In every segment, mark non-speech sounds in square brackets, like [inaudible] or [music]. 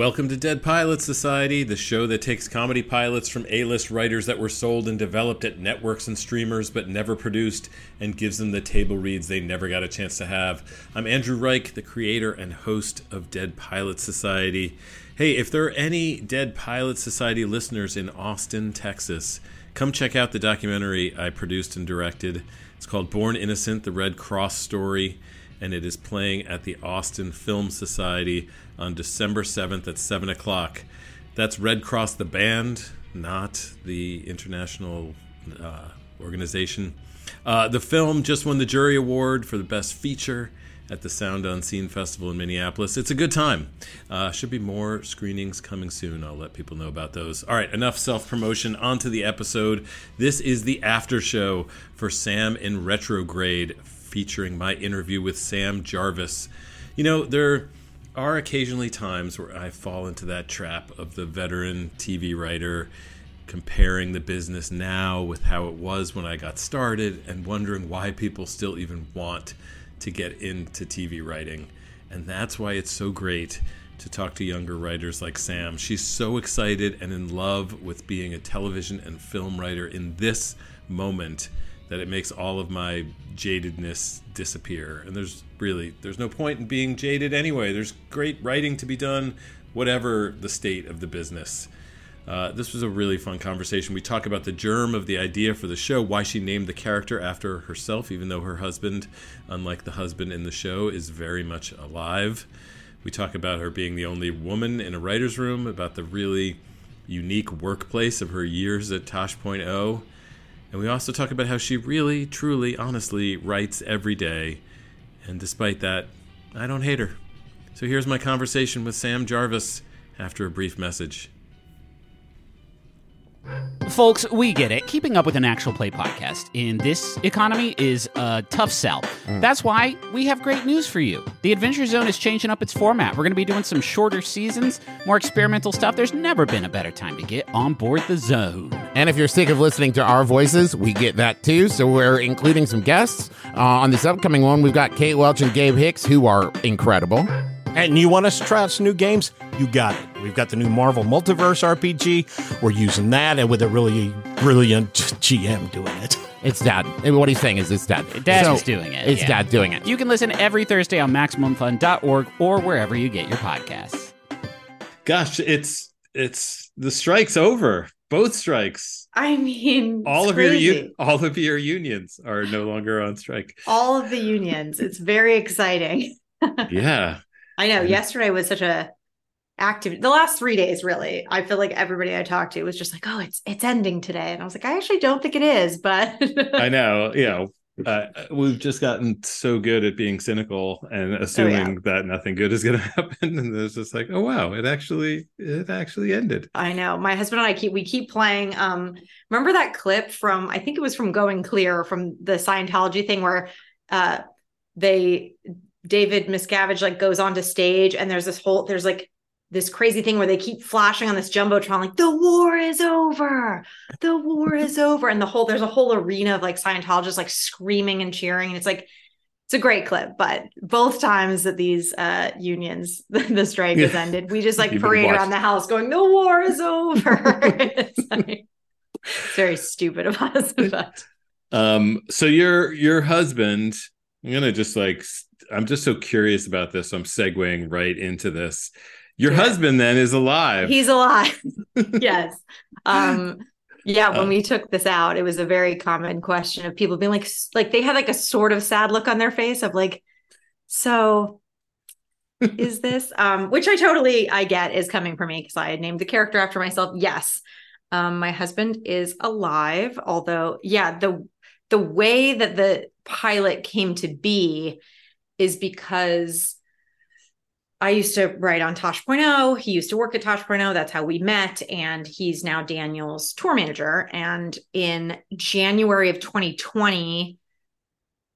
Welcome to Dead Pilots Society, the show that takes comedy pilots from A list writers that were sold and developed at networks and streamers but never produced and gives them the table reads they never got a chance to have. I'm Andrew Reich, the creator and host of Dead Pilots Society. Hey, if there are any Dead Pilots Society listeners in Austin, Texas, come check out the documentary I produced and directed. It's called Born Innocent The Redd Kross Story and it is playing at the Austin Film Society on December 7th at 7 o'clock. That's Redd Kross the band, not the international uh, organization. Uh, the film just won the jury award for the best feature at the Sound Unseen Festival in Minneapolis. It's a good time. Uh, should be more screenings coming soon. I'll let people know about those. All right, enough self promotion. On to the episode. This is the after show for Sam in Retrograde featuring my interview with Sam Jarvis. You know, there are occasionally times where I fall into that trap of the veteran TV writer comparing the business now with how it was when I got started and wondering why people still even want to get into TV writing. And that's why it's so great to talk to younger writers like Sam. She's so excited and in love with being a television and film writer in this moment that it makes all of my jadedness disappear. And there's really there's no point in being jaded anyway. There's great writing to be done, whatever the state of the business. Uh, this was a really fun conversation. We talk about the germ of the idea for the show, why she named the character after herself, even though her husband, unlike the husband in the show, is very much alive. We talk about her being the only woman in a writer's room, about the really unique workplace of her years at Tosh.0, and we also talk about how she really, truly, honestly writes every day. And despite that, I don't hate her. So here's my conversation with Sam Jarvis after a brief message. Folks, we get it. Keeping up with an actual play podcast in this economy is a tough sell. Mm. That's why we have great news for you. The Adventure Zone is changing up its format. We're going to be doing some shorter seasons, more experimental stuff. There's never been a better time to get on board the zone. And if you're sick of listening to our voices, we get that too. So we're including some guests. Uh, on this upcoming one, we've got Kate Welch and Gabe Hicks, who are incredible. And you want us to try out some new games? You got it. We've got the new Marvel Multiverse RPG. We're using that and with a really brilliant GM doing it. [laughs] It's Dad. What he's saying is it's Dad. Dad so, is doing it. It's yeah. Dad doing it. You can listen every Thursday on MaximumFun.org or wherever you get your podcasts. Gosh, it's it's the strike's over. Both strikes. I mean, all of crazy. your all of your unions are no longer on strike. All of the unions. It's very exciting. [laughs] yeah. I know. Yesterday was such a active the last three days really i feel like everybody i talked to was just like oh it's it's ending today and i was like i actually don't think it is but i [laughs] know you know uh, we've just gotten so good at being cynical and assuming oh, yeah. that nothing good is going [laughs] to happen and it's just like oh wow it actually it actually ended i know my husband and i keep we keep playing um remember that clip from i think it was from going clear from the scientology thing where uh they David Miscavige like goes onto stage and there's this whole there's like this crazy thing where they keep flashing on this jumbotron like the war is over! The war is over! And the whole there's a whole arena of like scientologists like screaming and cheering. And it's like it's a great clip but both times that these uh unions [laughs] the, strike has ended we just like parade around the house going the war is over! [laughs] It's, like, it's very stupid of us [laughs] but um so your your husband i'm gonna just like I'm just so curious about this. So I'm segueing right into this. Your yeah. husband then is alive. He's alive. [laughs] yes. Um yeah, when uh, we took this out, it was a very common question of people being like like they had like a sort of sad look on their face of like so is this [laughs] um which I totally I get is coming from me because I had named the character after myself. Yes. Um my husband is alive, although yeah, the the way that the pilot came to be is because I used to write on Tosh.0. He used to work at Tosh.0. That's how we met. And he's now Daniel's tour manager. And in January of 2020,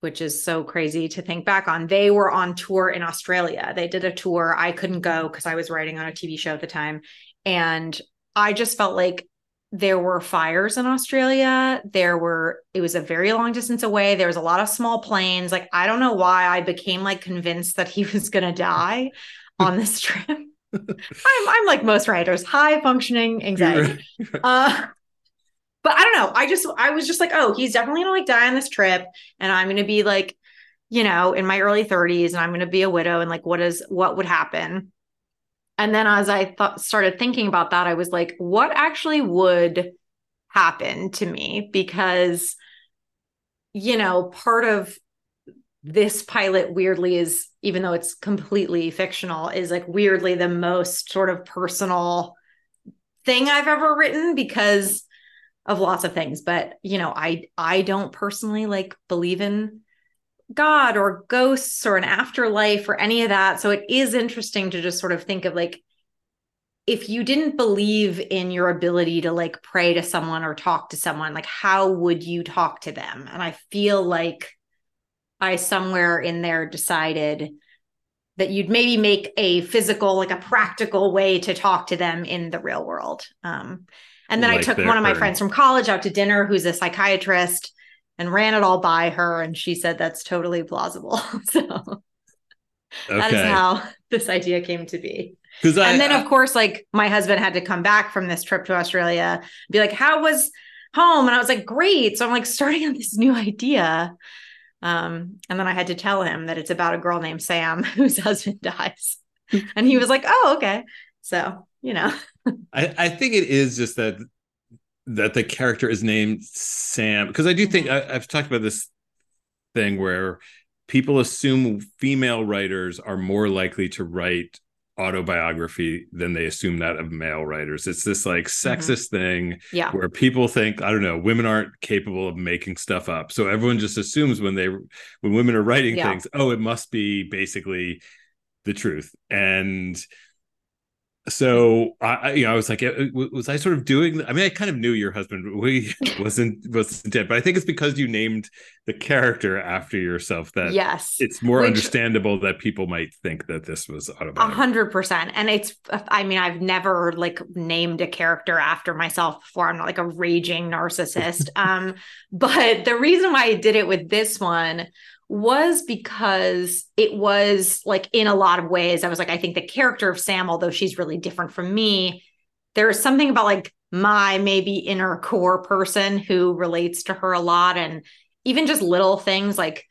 which is so crazy to think back on, they were on tour in Australia. They did a tour. I couldn't go because I was writing on a TV show at the time. And I just felt like there were fires in Australia. There were, it was a very long distance away. There was a lot of small planes. Like, I don't know why I became like convinced that he [laughs] was going to die on this [laughs] trip. I'm I'm like most writers, high functioning anxiety. [laughs] Uh, but I don't know. I just I was just like, oh, he's definitely gonna like die on this trip, and I'm gonna be like, you know, in my early 30s, and I'm gonna be a widow, and like, what is what would happen? And then as I started thinking about that, I was like, what actually would happen to me? Because, you know, part of this pilot weirdly is even though it's completely fictional is like weirdly the most sort of personal thing i've ever written because of lots of things but you know i i don't personally like believe in god or ghosts or an afterlife or any of that. So it is interesting to just sort of think of like if you didn't believe in your ability to like pray to someone or talk to someone like how would you talk to them? And i feel like I somewhere in there decided that you'd maybe make a physical, like a practical way to talk to them in the real world. Um, and then like I took one of my friends from college out to dinner who's a psychiatrist and ran it all by her. And she said that's totally plausible. [laughs] so okay. that is how [laughs] this idea came to be. and I, then, of course, like my husband had to come back from this trip to Australia, be like, How was home? And I was like, Great. So I'm like starting on this new idea. Um, and then I had to tell him that it's about a girl named Sam [laughs] whose husband dies. and he was like, oh, okay. So, you know. I, I think it is just that that the character is named Sam because I do think I, I've talked about this thing where people assume female writers are more likely to write autobiography than they assume that of male writers. It's this like mm-hmm. sexist mm-hmm. thing yeah. where people think, I don't know, women aren't capable of making stuff up. So everyone just assumes when they when women are writing yeah. things, oh, it must be basically the truth. And so I, you know, I was like, was I sort of doing? I mean, I kind of knew your husband We [laughs] wasn't wasn't dead, but I think it's because you named the character after yourself that yes, it's more Which, understandable that people might think that this was A hundred percent, and it's. I mean, I've never like named a character after myself before. I'm not like a raging narcissist. [laughs] um, but the reason why I did it with this one was because it was like in a lot of ways, I was like, I think the character of Sam, although she's really different from me, there's something about like my maybe inner core person who relates to her a lot. And even just little things like,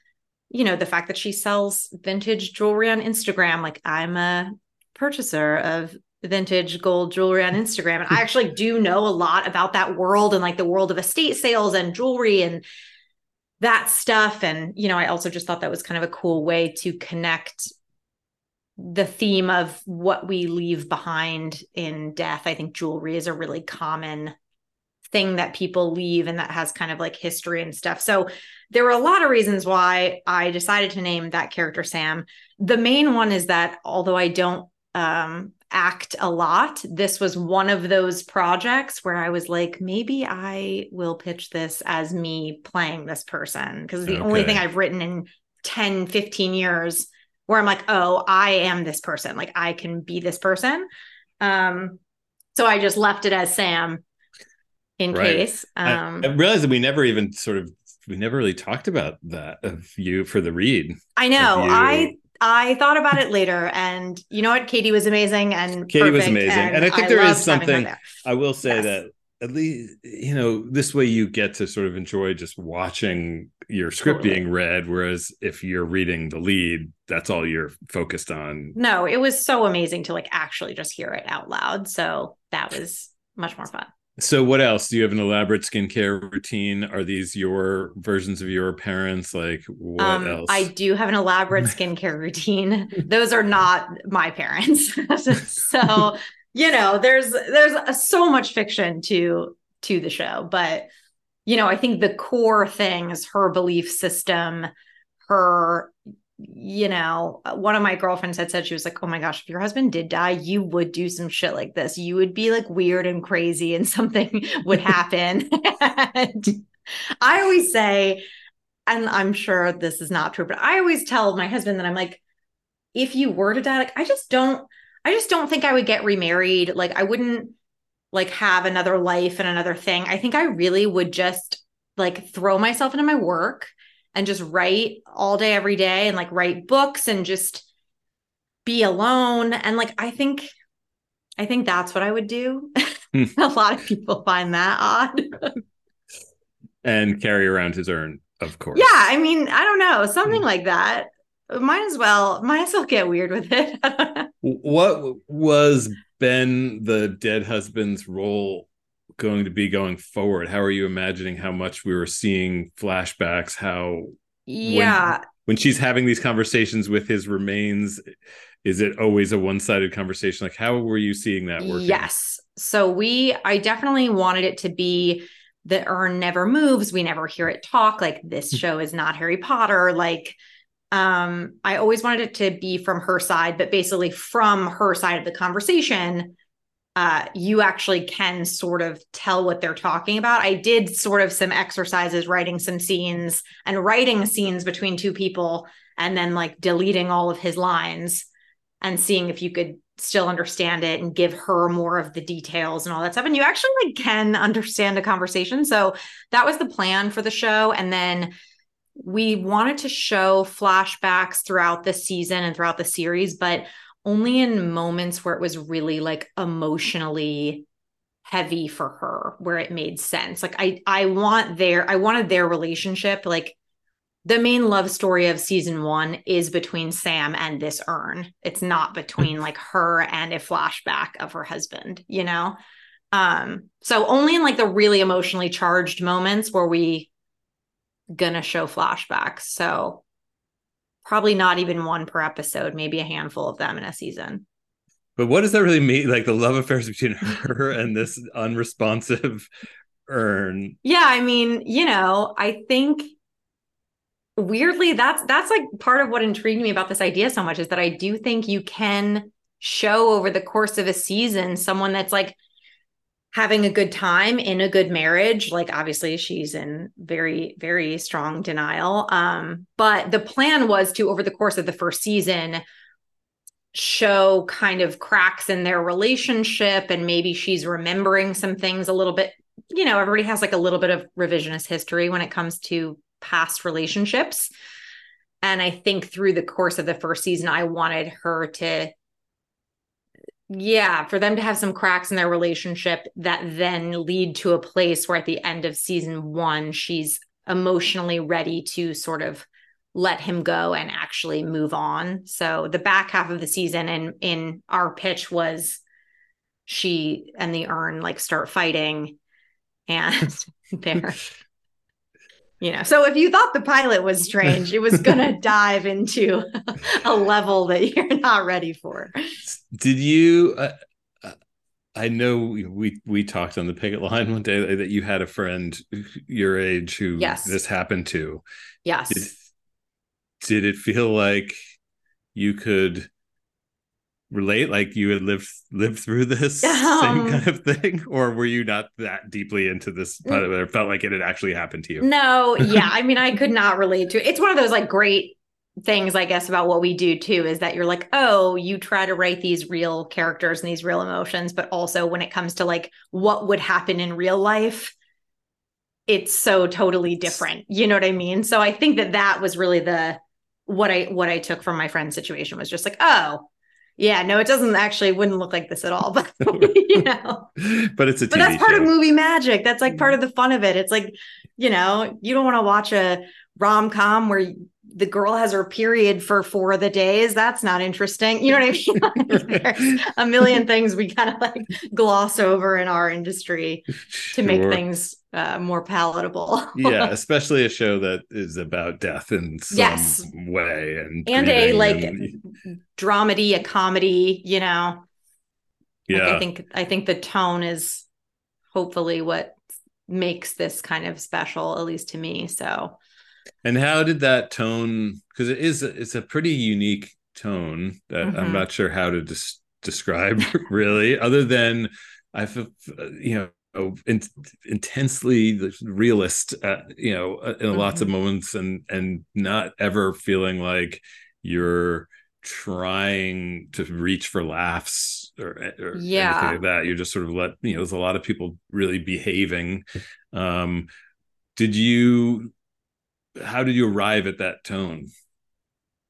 you know, the fact that she sells vintage jewelry on Instagram. Like I'm a purchaser of vintage gold jewelry on Instagram. And I [laughs] actually do know a lot about that world and like the world of estate sales and jewelry and that stuff. And, you know, I also just thought that was kind of a cool way to connect the theme of what we leave behind in death. I think jewelry is a really common thing that people leave and that has kind of like history and stuff. So there were a lot of reasons why I decided to name that character Sam. The main one is that although I don't um, act a lot. This was one of those projects where I was like, maybe I will pitch this as me playing this person because the okay. only thing I've written in 10, 15 years where I'm like, oh, I am this person. Like I can be this person. Um, so I just left it as Sam in right. case. Um, I, I realized that we never even sort of we never really talked about that of you for the read. I know. I I thought about it later, and you know what? Katie was amazing, and Katie was amazing, and, and I think I there is something. I will say yes. that at least you know this way you get to sort of enjoy just watching your script totally. being read whereas if you're reading the lead that's all you're focused on no it was so amazing to like actually just hear it out loud so that was much more fun so what else? Do you have an elaborate skincare routine? Are these your versions of your parents? Like what um, else? I do have an elaborate [laughs] skincare routine. Those are not my parents. [laughs] so, you know, there's there's so much fiction to to the show, but you know, I think the core things, her belief system, her you know, uh, one of my girlfriends had said she was like, "Oh my gosh, if your husband did die, you would do some shit like this. You would be like weird and crazy, and [laughs] something would happen." [laughs] and I always say, and I'm sure this is not true, but I always tell my husband that I'm like, if you were to die, like I just don't, I just don't think I would get remarried. Like I wouldn't like have another life and another thing. I think I really would just like throw myself into my work and just write all day every day and like write books and just be alone and like i think I think that's what I would do. Hmm. [laughs] a lot of people find that odd. and carry around his urn, of course. yeah, I mean, I don't know, something Hmm. like that. Might as well, might as well get weird with it. [laughs] What was Ben, the dead husband's role, going to be going forward? How are you imagining how much we were seeing flashbacks? How yeah, when she's having these conversations with his remains, is it always a one-sided conversation? Like, how were you seeing that working? Yes. So we, I definitely wanted it to be the urn never moves. We never hear it talk. Like this show is not Harry Potter. Like, um, I always wanted it to be from her side, but basically from her side of the conversation, uh, you actually can sort of tell what they're talking about. I did sort of some exercises, writing some scenes and writing scenes between two people, and then like deleting all of his lines and seeing if you could still understand it and give her more of the details and all that stuff. And you actually like can understand a conversation. So that was the plan for the show. And then we wanted to show flashbacks throughout the season and throughout the series, but only in moments where it was really like emotionally heavy for her where it made sense. Like i i want their i wanted their relationship. Like the main love story of season one is between sam and this urn. It's not between like her and a flashback of her husband you know? Um so only in like the really emotionally charged moments were we gonna show flashbacks. So probably not even one per episode maybe a handful of them in a season But what does that really mean? Like the love affairs between [laughs] her and this unresponsive urn. Yeah, I mean, you know, I think weirdly that's that's like part of what intrigued me about this idea so much is that I do think you can show over the course of a season someone that's like having a good time in a good marriage like obviously she's in very very strong denial. Um but the plan was to over the course of the first season show kind of cracks in their relationship and maybe she's remembering some things a little bit you know everybody has like a little bit of revisionist history when it comes to past relationships. And i think through the course of the first season i wanted her to yeah for them to have some cracks in their relationship that then lead to a place where at the end of season 1 she's emotionally ready to sort of let him go and actually move on. So the back half of the season and in our pitch was she and the urn like start fighting and [laughs] they're you know so if you thought the pilot was [laughs] strange it was gonna dive into [laughs] a level that you're not ready for Did you? Uh, uh, I know we we talked on the picket line one day that you had a friend your age who Yes. this happened to. yes Did, did it feel like you could relate, like you had lived lived through this [laughs] same Um, kind of thing, or were you not that deeply into this? But it felt like it had actually happened to you. No, [laughs] yeah. I mean, I could not relate to it. It's one of those like great things, I guess, about what we do too, is that you're like, oh, you try to write these real characters and these real emotions, but also when it comes to like what would happen in real life, it's so totally different. You know what I mean? So I think that that was really the what I what I took from my friend's situation was just like, oh, yeah, no, it doesn't actually wouldn't look like this at all, [laughs] but [laughs] you know but it's a but that's part show. of movie magic. That's like part of the fun of it. It's like, you know, you don't want to watch a rom com where the girl has her period for four of the days. That's not interesting. You know what I mean? Like, [laughs] there's a million things we kind of like gloss over in our industry to make Sure. things uh, more palatable. [laughs] yeah, especially a show that is about death in some Yes. way and and a like and- dramedy, a comedy, you know. Like, yeah. I think I think the tone is hopefully what makes this kind of special, at least to me. So And how did that tone? Because it is it's a pretty unique tone that I'm Mhm. not sure how to des- describe [laughs] really, other than I feel you know in, intensely realist, uh, you know, uh, in lots of Mhm. moments, and and not ever feeling like you're trying to reach for laughs or, or Yeah. anything like that. You're just sort of let you know. There's a lot of people really behaving. Um, did you how did you arrive at that tone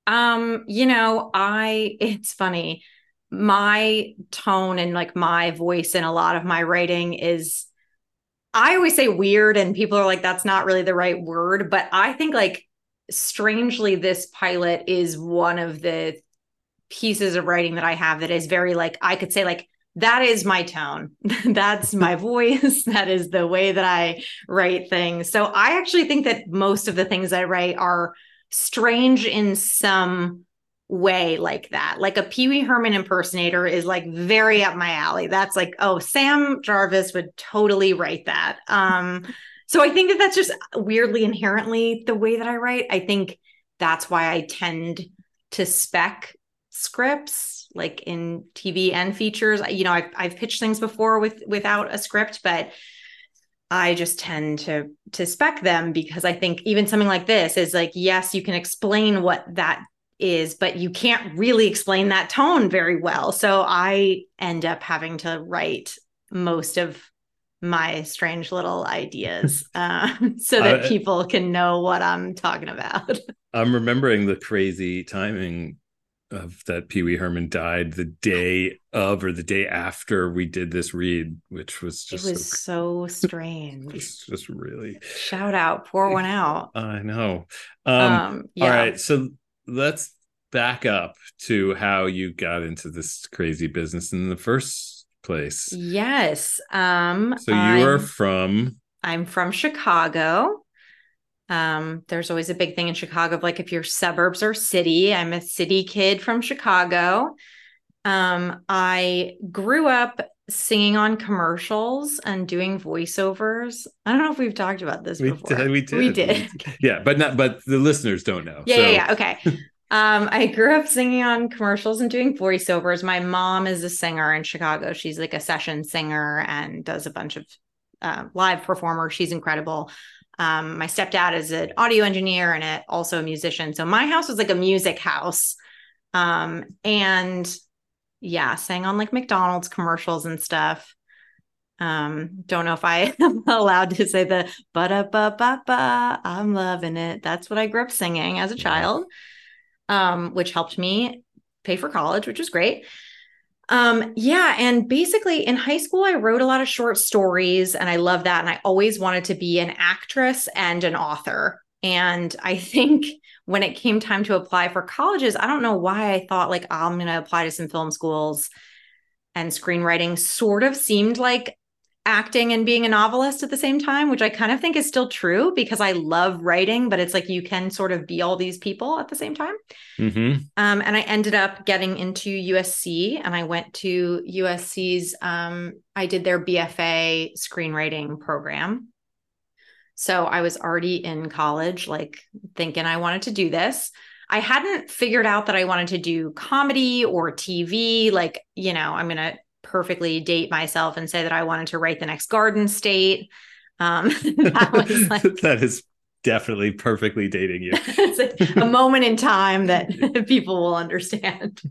Um, you know, I [laughs] it's funny. My tone and like my voice in a lot of my writing is I always say weird and people are like that's not really the right word, but I think like strangely this pilot is one of the pieces of writing that I have that is very like I could say like that is my tone. [laughs] That's my [laughs] voice. [laughs] That is the way that I write things. So I actually think that most of the things I write are strange in some way like that. Like a Pee Wee Herman impersonator is like very up my alley. That's like, oh, Sam Jarvis would totally write that. Um, [laughs] so I think that that's just weirdly inherently the way that I write. I think that's why I tend to spec scripts like in TV and features. You know, I've I've pitched things before with without a script, but I just tend to to spec them because I think even something like this is like yes, you can explain what that is, but you can't really explain that tone very well. So I end up having to write most of my strange little ideas uh, [laughs] so that uh, people can know what I'm talking about. [laughs] I'm remembering the crazy timing of that Pee Wee Herman died the day of or the day after we did this read, which was just it was so, [laughs] so strange. It's just really shout out, pour one out. I know. Um, um yeah. all right, so let's back up to how you got into this crazy business in the first place. Yes. Um so you I'm, are from I'm from Chicago. Um, there's always a big thing in Chicago of like if you're suburbs or city. I'm a city kid from Chicago. Um, I grew up singing on commercials and doing voiceovers. I don't know if we've talked about this we before. Did, we did. We did. [laughs] yeah, but not but the listeners don't know. Yeah, so. yeah, yeah. Okay. [laughs] um, I grew up singing on commercials and doing voiceovers. My mom is a singer in Chicago. She's like a session singer and does a bunch of uh, live performer. She's incredible. Um, my stepdad is an audio engineer and a, also a musician. So my house was like a music house. Um, and yeah, sang on like McDonald's commercials and stuff. Um, don't know if I [laughs] am allowed to say the ba da ba ba ba. I'm loving it. That's what I grew up singing as a child, um, which helped me pay for college, which was great. Um, yeah. And basically in high school, I wrote a lot of short stories and I love that. And I always wanted to be an actress and an author. And I think when it came time to apply for colleges, I don't know why I thought like I'm going to apply to some film schools and screenwriting sort of seemed like acting and being a novelist at the same time, which I kind of think is still true because I love writing, but it's like you can sort of be all these people at the same time. Mm-hmm. Um, and I ended up getting into USC and I went to USC's, um, I did their BFA screenwriting program. So I was already in college, like thinking I wanted to do this. I hadn't figured out that I wanted to do comedy or TV. Like, you know, I'm going to perfectly date myself and say that I wanted to write the next Garden State. Um, [laughs] [laughs] that like that is definitely perfectly dating you. [laughs] it's like a moment in time that people will understand.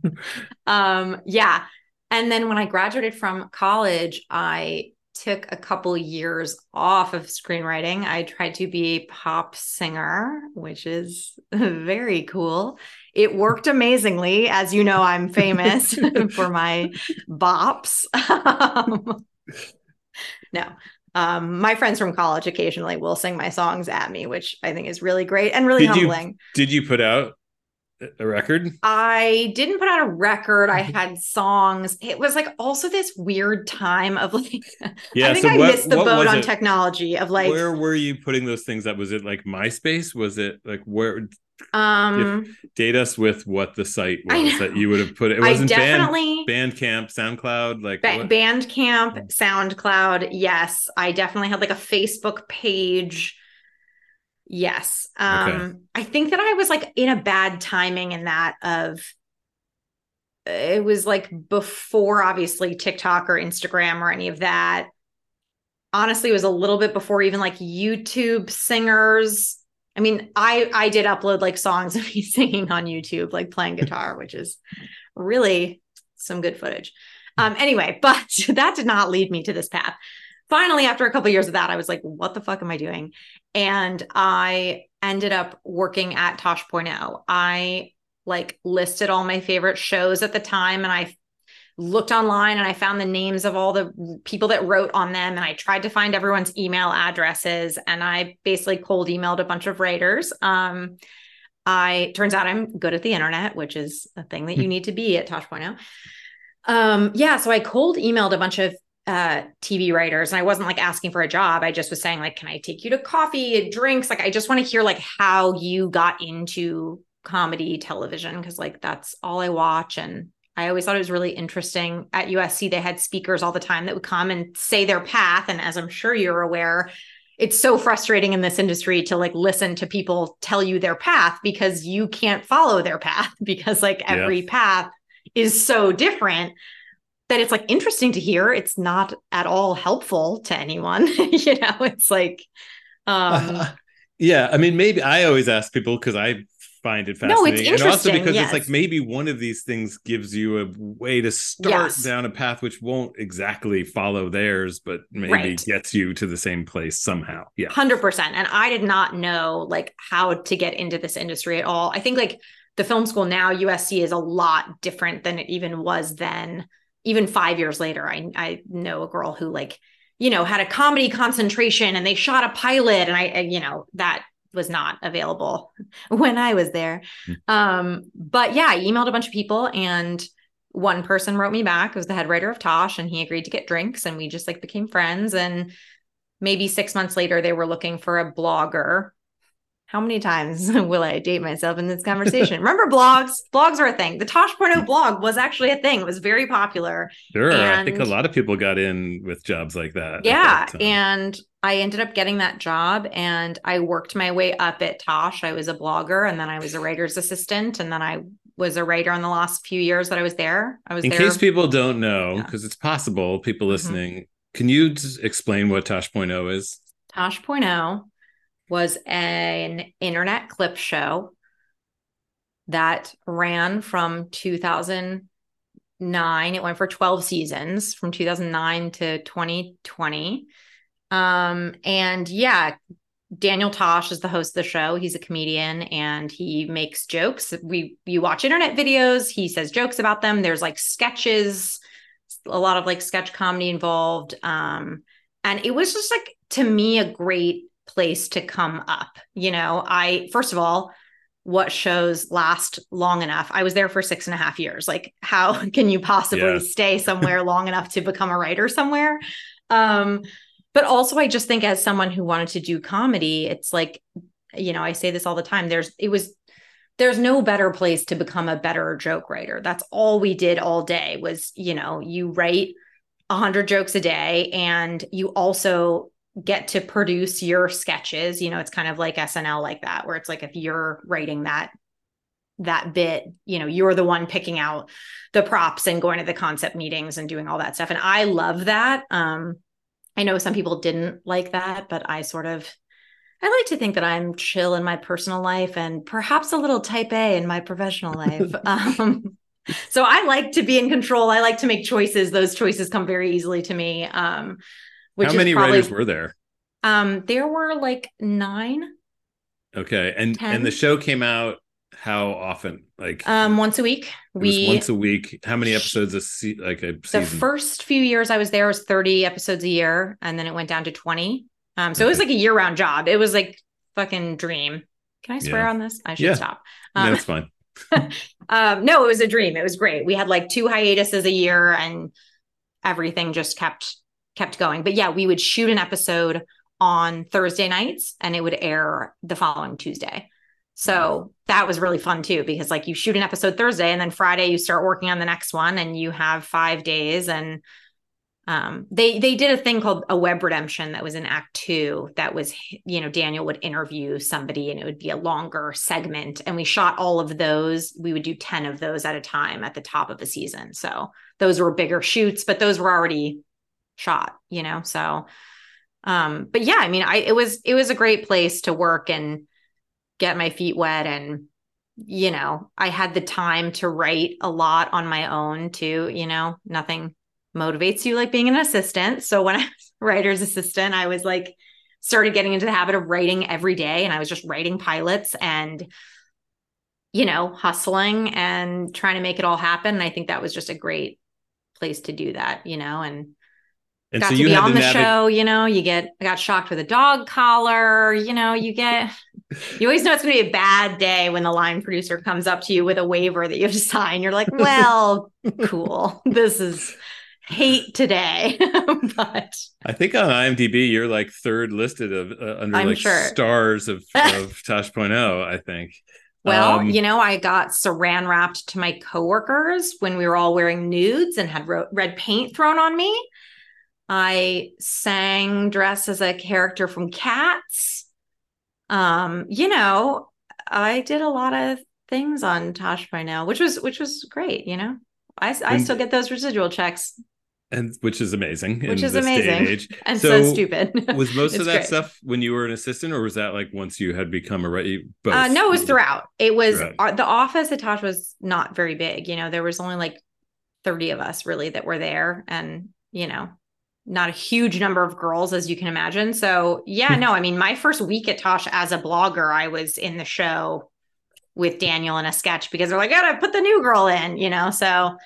Um, yeah. And then when I graduated from college, I took a couple years off of screenwriting. I tried to be a pop singer, which is [laughs] very cool. It worked amazingly. As you know, I'm famous [laughs] [laughs] for my bops. Um, no, um, my friends from college occasionally will sing my songs at me, which I think is really great and really did humbling. You, did you put out a record? I didn't put out a record. I had songs. It was like also this weird time of like [laughs] yeah, I think so I what, missed the boat on it? technology of like where were you putting those things up? Was it like MySpace? Was it like where um date us with what the site was that you would have put it, it wasn't I definitely band bandcamp soundcloud like ba- bandcamp hmm. soundcloud yes i definitely had like a facebook page Yes. Um, okay. I think that I was like in a bad timing in that of it was like before obviously TikTok or Instagram or any of that. Honestly, it was a little bit before even like YouTube singers. I mean, I I did upload like songs [laughs] of me singing on YouTube, like playing guitar, [laughs] which is really some good footage. Um, anyway, [laughs] but that did not lead me to this path finally after a couple of years of that i was like what the fuck am i doing and i ended up working at tosh.0 i like listed all my favorite shows at the time and i looked online and I found the names of all the people that wrote on them and I tried to find everyone's email addresses and I basically cold emailed a bunch of writers. Um, I turns out I'm good at the internet, which is a thing that you need to be at Tosh.0. Um, yeah, so I cold emailed a bunch of uh TV writers and I wasn't like asking for a job. I just was saying like can I take you to coffee, drinks? Like I just want to hear like how you got into comedy television because like that's all I watch and I always thought it was really interesting. At USC, they had speakers all the time that would come and say their path. And as I'm sure you're aware, it's so frustrating in this industry to like listen to people tell you their path because you can't follow their path [laughs] because like every yeah. path is so different that it's like interesting to hear. It's not at all helpful to anyone. [laughs] you know, it's like, um, uh, [laughs] yeah. I mean, maybe I always ask people because I find it fascinating. No, it's interesting. And also because yes. it's like maybe one of these things gives you a way to start yes. down a path which won't exactly follow theirs, but maybe right. gets you to the same place somehow. Yeah. 100%. And I did not know like how to get into this industry at all. I think like the film school now, USC is a lot different than it even was then. Even five years later, I, I know a girl who like, you know, had a comedy concentration and they shot a pilot and I, you know, that was not available [laughs] when I was there. Hmm. Um, but yeah, I emailed a bunch of people and one person wrote me back. It was the head writer of Tosh, and he agreed to get drinks, and we just like became friends. And maybe six months later, they were looking for a blogger how many times [laughs] will I date myself in this conversation? Remember blogs? Blogs are a thing. The Tosh.0 blog was actually a thing. It was very popular. Sure. And I think a lot of people got in with jobs like that. Yeah. That and I ended up getting that job and I worked my way up at Tosh. I was a blogger and then I was a writer's assistant and then I was a writer in the last few years that I was there. I was in there. case people don't know, because yeah. it's possible people mm-hmm. listening, mm-hmm. can you explain what Tosh.0 is? Tosh.0 was an internet clip show that ran from 2009 it went for 12 seasons from 2009 to 2020 um, and yeah daniel tosh is the host of the show. He's a comedian and he makes jokes. We you watch internet videos. He says jokes about them. There's like sketches a lot of like sketch comedy involved. Um, and it was just like to me a great place to come up. You know, I, first of all, what shows last long enough? I was there for six and a half years. Like, how [laughs] can you possibly yeah. stay [laughs] somewhere long enough to become a writer somewhere? Um, but also, I just think as someone who wanted to do comedy, it's like, you know, I say this all the time. There's, it was, there's no better place to become a better joke writer. That's all we did all day was, you know, you write a hundred jokes a day and you also get to produce your sketches you know it's kind of like snl like that where it's like if you're writing that that bit you know you're the one picking out the props and going to the concept meetings and doing all that stuff. And i love that. Um i know some people didn't like that but i sort of i like to think that i'm chill in my personal life and perhaps a little type a in my professional life. [laughs] Um so i like to be in control. I like to make choices. Those choices come very easily to me. Um how many probably, writers were there? Um, there were like nine. Okay, and 10. and the show came out how often? Like um, once a week. we once a week. How many episodes a se- like a season? The first few years I was there was thirty episodes a year, and then it went down to twenty. Um, so okay. it was like a year round job. It was like fucking dream. Can I swear yeah. on this? I should yeah. stop. Um, That's fine. [laughs] um, no, it was a dream. It was great. We had like two hiatuses a year, and everything just kept kept going. But yeah, we would shoot an episode on Thursday nights and it would air the following Tuesday. So that was really fun too, because like you shoot an episode Thursday and then Friday you start working on the next one and you have five days. And um, they they did a thing called a web redemption that was in Act Two. That was you know Daniel would interview somebody and it would be a longer segment. And we shot all of those. We would do ten of those at a time at the top of the season. So those were bigger shoots, but those were already shot, you know? So, um, but yeah, I mean, I, it was, it was a great place to work and get my feet wet. And, you know, I had the time to write a lot on my own too, you know, nothing motivates you like being an assistant. So when [laughs] I was writer's assistant, I was like, started getting into the habit of writing every day and I was just writing pilots and you know hustling and trying to make it all happen and I think that was just a great place to do that, you know, and And got so to you be on the show, you know, you get I got shocked with a dog collar, you know, you get you always know it's gonna be a bad day when the line producer comes up to you with a waiver that you have to sign. You're like, well, [laughs] cool. This is hate today. [laughs] but I think on IMDb you're like third listed of uh, under I'm like sure. stars of [laughs] of Tosh.0. I think. Well, Um, you know, I got saran wrapped to my coworkers when we were all wearing nudes and had ro- red paint thrown on me. I sang dressed as a character from Cats. Um, you know, I did a lot of things on Tosh by now, which was which was great. You know, I I And- still get those residual checks, and which is amazing. which in is this day and amazing [laughs] and so, So, stupid. [laughs] Was most of that great. stuff when you were an assistant, or was that like once you had become a right? Uh, no, it was throughout. It was Throughout. uh, the office at Tosh was not very big. You know, there was only like 30 of us really that were there and, you know, not a huge number of girls as you can imagine. So, yeah, no, I mean, my first week at Tosh as a blogger, I was in the show with Daniel in a sketch because they're like, gotta put the new girl in, you know? So,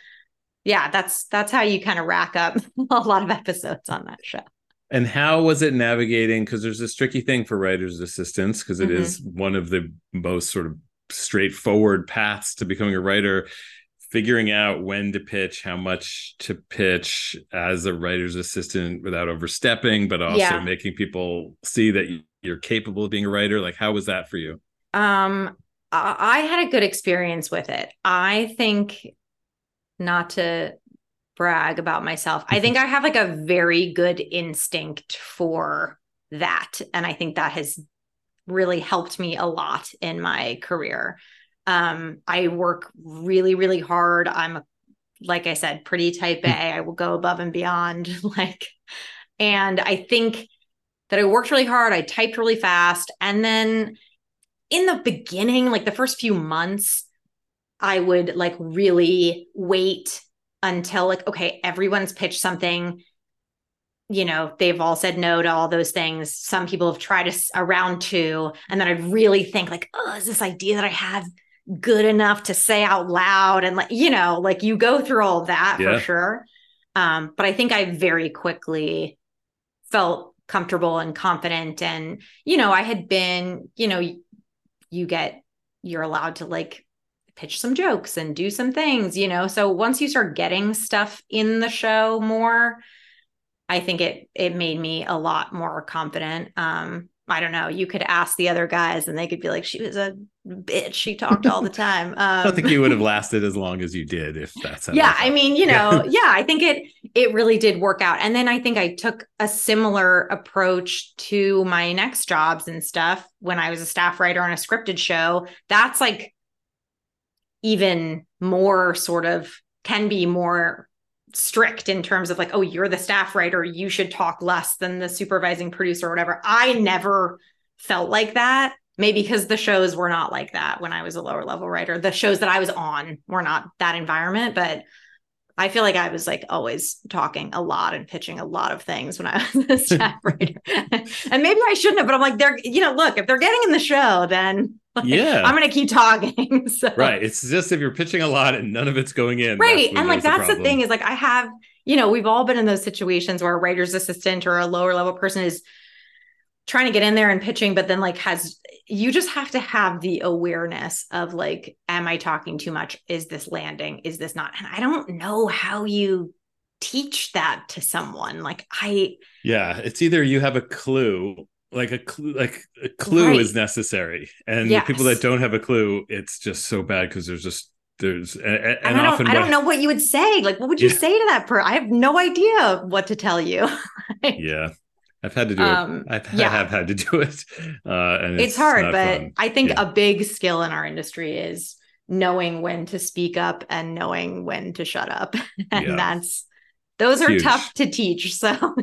yeah, that's that's how you kind of rack up [laughs] a lot of episodes on that show. And how was it navigating? Because there's this tricky thing for writers' assistants, because it Mhm. is one of the most sort of straightforward paths to becoming a writer. Figuring out when to pitch, how much to pitch as a writer's assistant without overstepping, but also Yeah. making people see that you- you're capable of being a writer. Like, how was that for you? Um, I I had a good experience with it. I think, not to brag about myself, I think [laughs] I have like a very good instinct for that. And I think that has really helped me a lot in my career. Um, I work really, really hard. I'm, like I said, pretty type A. I will go above and beyond. [laughs] Like, and I think that I worked really hard. I typed really fast. And then in the beginning, like the first few months, I would like really wait until like, okay, everyone's pitched something. You know, they've all said no to all those things. Some people have tried a, s- a round two. And then I'd really think, like, oh, is this idea that I have good enough to say out loud? And like, you know, like you go through all that Yeah. for sure. Um, but I think I very quickly felt comfortable and confident. And, you know, I had been, you know, you get you're allowed to like pitch some jokes and do some things you know so once you start getting stuff in the show more i think it it made me a lot more confident um i don't know you could ask the other guys and they could be like she was a bitch. She talked all the time. Um, [laughs] I don't think you would have lasted as long as you did if that's how [laughs] yeah i mean you know [laughs] yeah i think it it really did work out. And then i think i took a similar approach to my next jobs and stuff when i was a staff writer on a scripted show. That's like even more sort of can be more strict in terms of like oh you're the staff writer you should talk less than the supervising producer or whatever. I never felt like that. Maybe because the shows were not like that when i was a lower level writer. The shows that i was on were not that environment but i feel like i was like always talking a lot and pitching a lot of things when i [laughs] was a staff [laughs] writer [laughs] and maybe i shouldn't have but i'm like they're you know look if they're getting in the show then like, Yeah. i'm gonna keep talking so right. It's just if you're pitching a lot and none of it's going in. right and like that's the problem. thing is like i have you know we've all been in those situations where a writer's assistant or a lower level person is trying to get in there and pitching but then like has you just have to have the awareness of like am i talking too much is this landing is this not and i don't know how you teach that to someone like i Yeah, it's either you have a clue, like a clue, like a clue Right. is necessary, and the people that don't have a clue, it's just so bad because there's just there's and, and and I don't, often I don't what- know what you would say. Like, what would you Yeah. say to that person? I have no idea what to tell you. [laughs] Yeah, I've had to do Um, it. I've yeah. have had to do it, [laughs] uh, and it's, it's, hard, but fun. I think Yeah. a big skill in our industry is knowing when to speak up and knowing when to shut up. [laughs] and Yeah. that's those are Huge. tough to teach. [laughs] So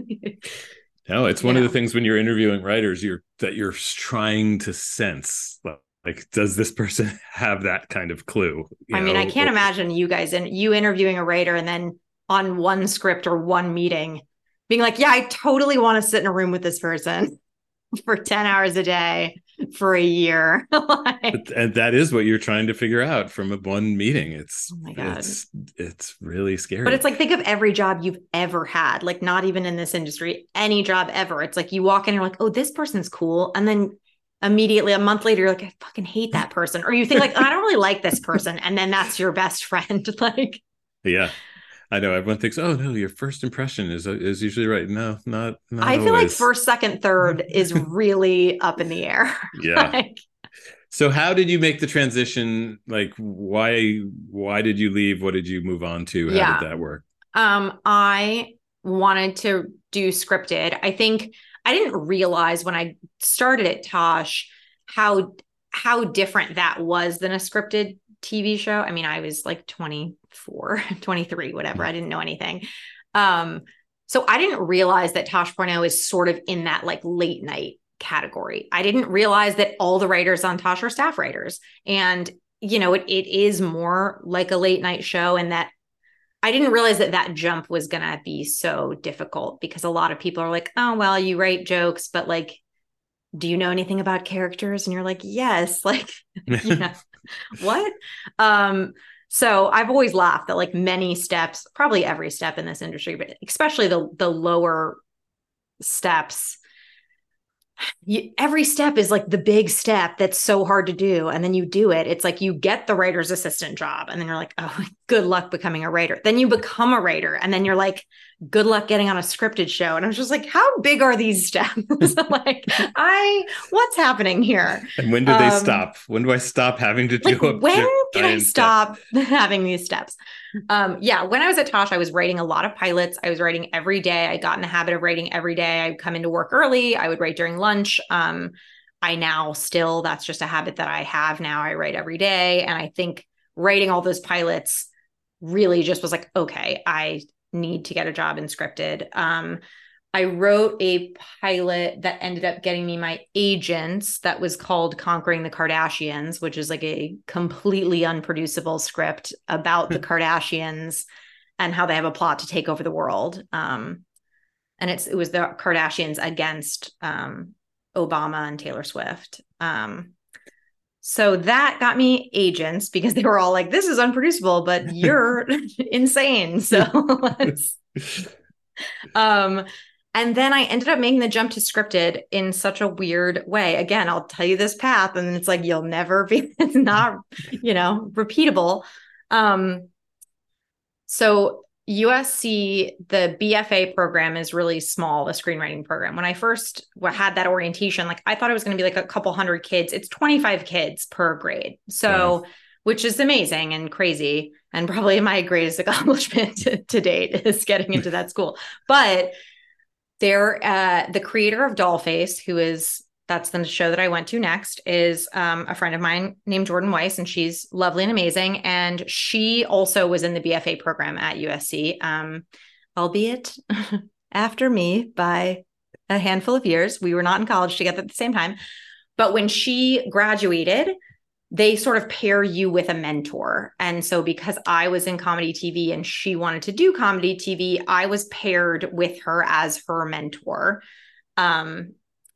No, it's one of the things when you're interviewing writers, you're that you're trying to sense like, like does this person have that kind of clue? You I mean, I can't imagine you guys and you interviewing a writer and then on one script or one meeting being like, yeah, I totally want to sit in a room with this person [laughs] for 10 hours a day for a year. [laughs] like, and that is what you're trying to figure out from a one meeting. It's Oh my God. it's it's really scary. but it's like think of every job you've ever had, like not even in this industry, any job ever. It's like you walk in and you're like, oh, this person's cool. And then immediately a month later, you're like, I fucking hate that person. Or you think like, I don't really like this person. And then that's your best friend. [laughs] like yeah. I know everyone thinks, "Oh no, your first impression is is usually right." No, not. not I feel like first, second, third [laughs] is really up in the air. [laughs] Yeah. Like, So how did you make the transition? Like, why why did you leave? What did you move on to? How Yeah. did that work? Um, I wanted to do scripted. I think I didn't realize when I started at Tosh how how different that was than a scripted TV show. I mean, I was like 24, [laughs] 23, whatever. I didn't know anything. Um, so I didn't realize that Tosh.O is sort of in that like late night category. I didn't realize that all the writers on Tosh are staff writers. And, you know, it, it is more like a late night show and that I didn't realize that that jump was going to be so difficult because a lot of people are like, oh, well, you write jokes, but like, do you know anything about characters? And you're like, yes. [laughs] Like, yeah. [laughs] what? Um, so I've always laughed that like many steps, probably every step in this industry, but especially the the lower steps, you, every step is like the big step that's so hard to do and then you do it. It's like you get the writer's assistant job and then you're like oh good luck becoming a writer. Then you become a writer and then you're like good luck getting on a scripted show. And i was just like how big are these steps? [laughs] Like i what's happening here? And when do they Um, stop? When do I stop having to like do a when can i giant step? stop [laughs] having these steps? Um yeah when i was at tosh i was writing a lot of pilots. I was writing every day. I got in the habit of writing every day. I'd come into work early. I would write during lunch. Um i now still that's just a habit that i have now. I write every day. And i think writing all those pilots really just was like okay i need to get a job in scripted um I wrote a pilot that ended up getting me my agents that was called Conquering the Kardashians, which is like a completely unproducible script about the [laughs] Kardashians and how they have a plot to take over the world. Um, and it's it was the Kardashians against um, Obama and Taylor Swift. Um, so that got me agents because they were all like, "This is unproducible, but [laughs] you're [laughs] insane." So [laughs] let's um, and then I ended up making the jump to scripted in such a weird way. Again, I'll tell you this path, and it's like you'll never be, it's not, you know, repeatable. Um, so USC, the BFA program is really small, the screenwriting program. When I first had that orientation, like I thought it was going to be like a couple hundred kids. It's 25 kids per grade. So, which is amazing and crazy. And probably my greatest [laughs] accomplishment to, to date is getting into that school. But they're uh, the creator of Dollface, who is that's the show that I went to next, is um, a friend of mine named Jordan Weiss, and she's lovely and amazing. And she also was in the BFA program at USC, um, albeit [laughs] after me by a handful of years. We were not in college together at the same time. But when she graduated, they sort of pair you with a mentor. And so, because I was in comedy TV and she wanted to do comedy TV, I was paired with her as her mentor. Um,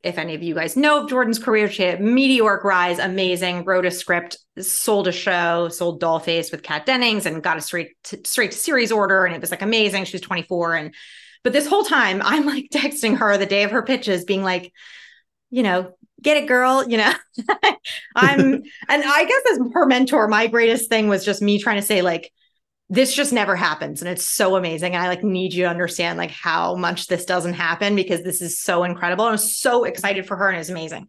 if any of you guys know of Jordan's career, she had meteoric rise, amazing, wrote a script, sold a show, sold Dollface with Kat Dennings, and got a straight to, straight to series order, and it was like amazing. She was 24, and but this whole time I'm like [laughs] texting her the day of her pitches, being like, you know, get it, girl. You know, [laughs] I'm, and I guess as her mentor, my greatest thing was just me trying to say like, this just never happens and it's so amazing and i like need you to understand like how much this doesn't happen because this is so incredible i'm so excited for her and it's amazing.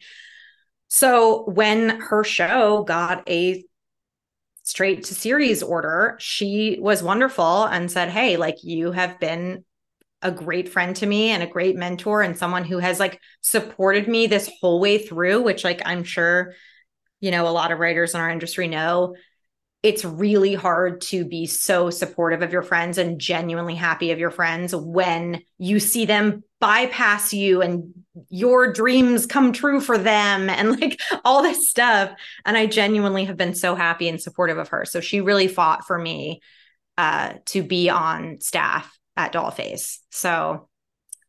So when her show got a straight to series order she was wonderful and said hey like you have been a great friend to me and a great mentor and someone who has like supported me this whole way through which like i'm sure you know a lot of writers in our industry know it's really hard to be so supportive of your friends and genuinely happy of your friends when you see them bypass you and your dreams come true for them and [laughs] like all this stuff. And i genuinely have been so happy and supportive of her. So she really fought for me uh, to be on staff at dollface. So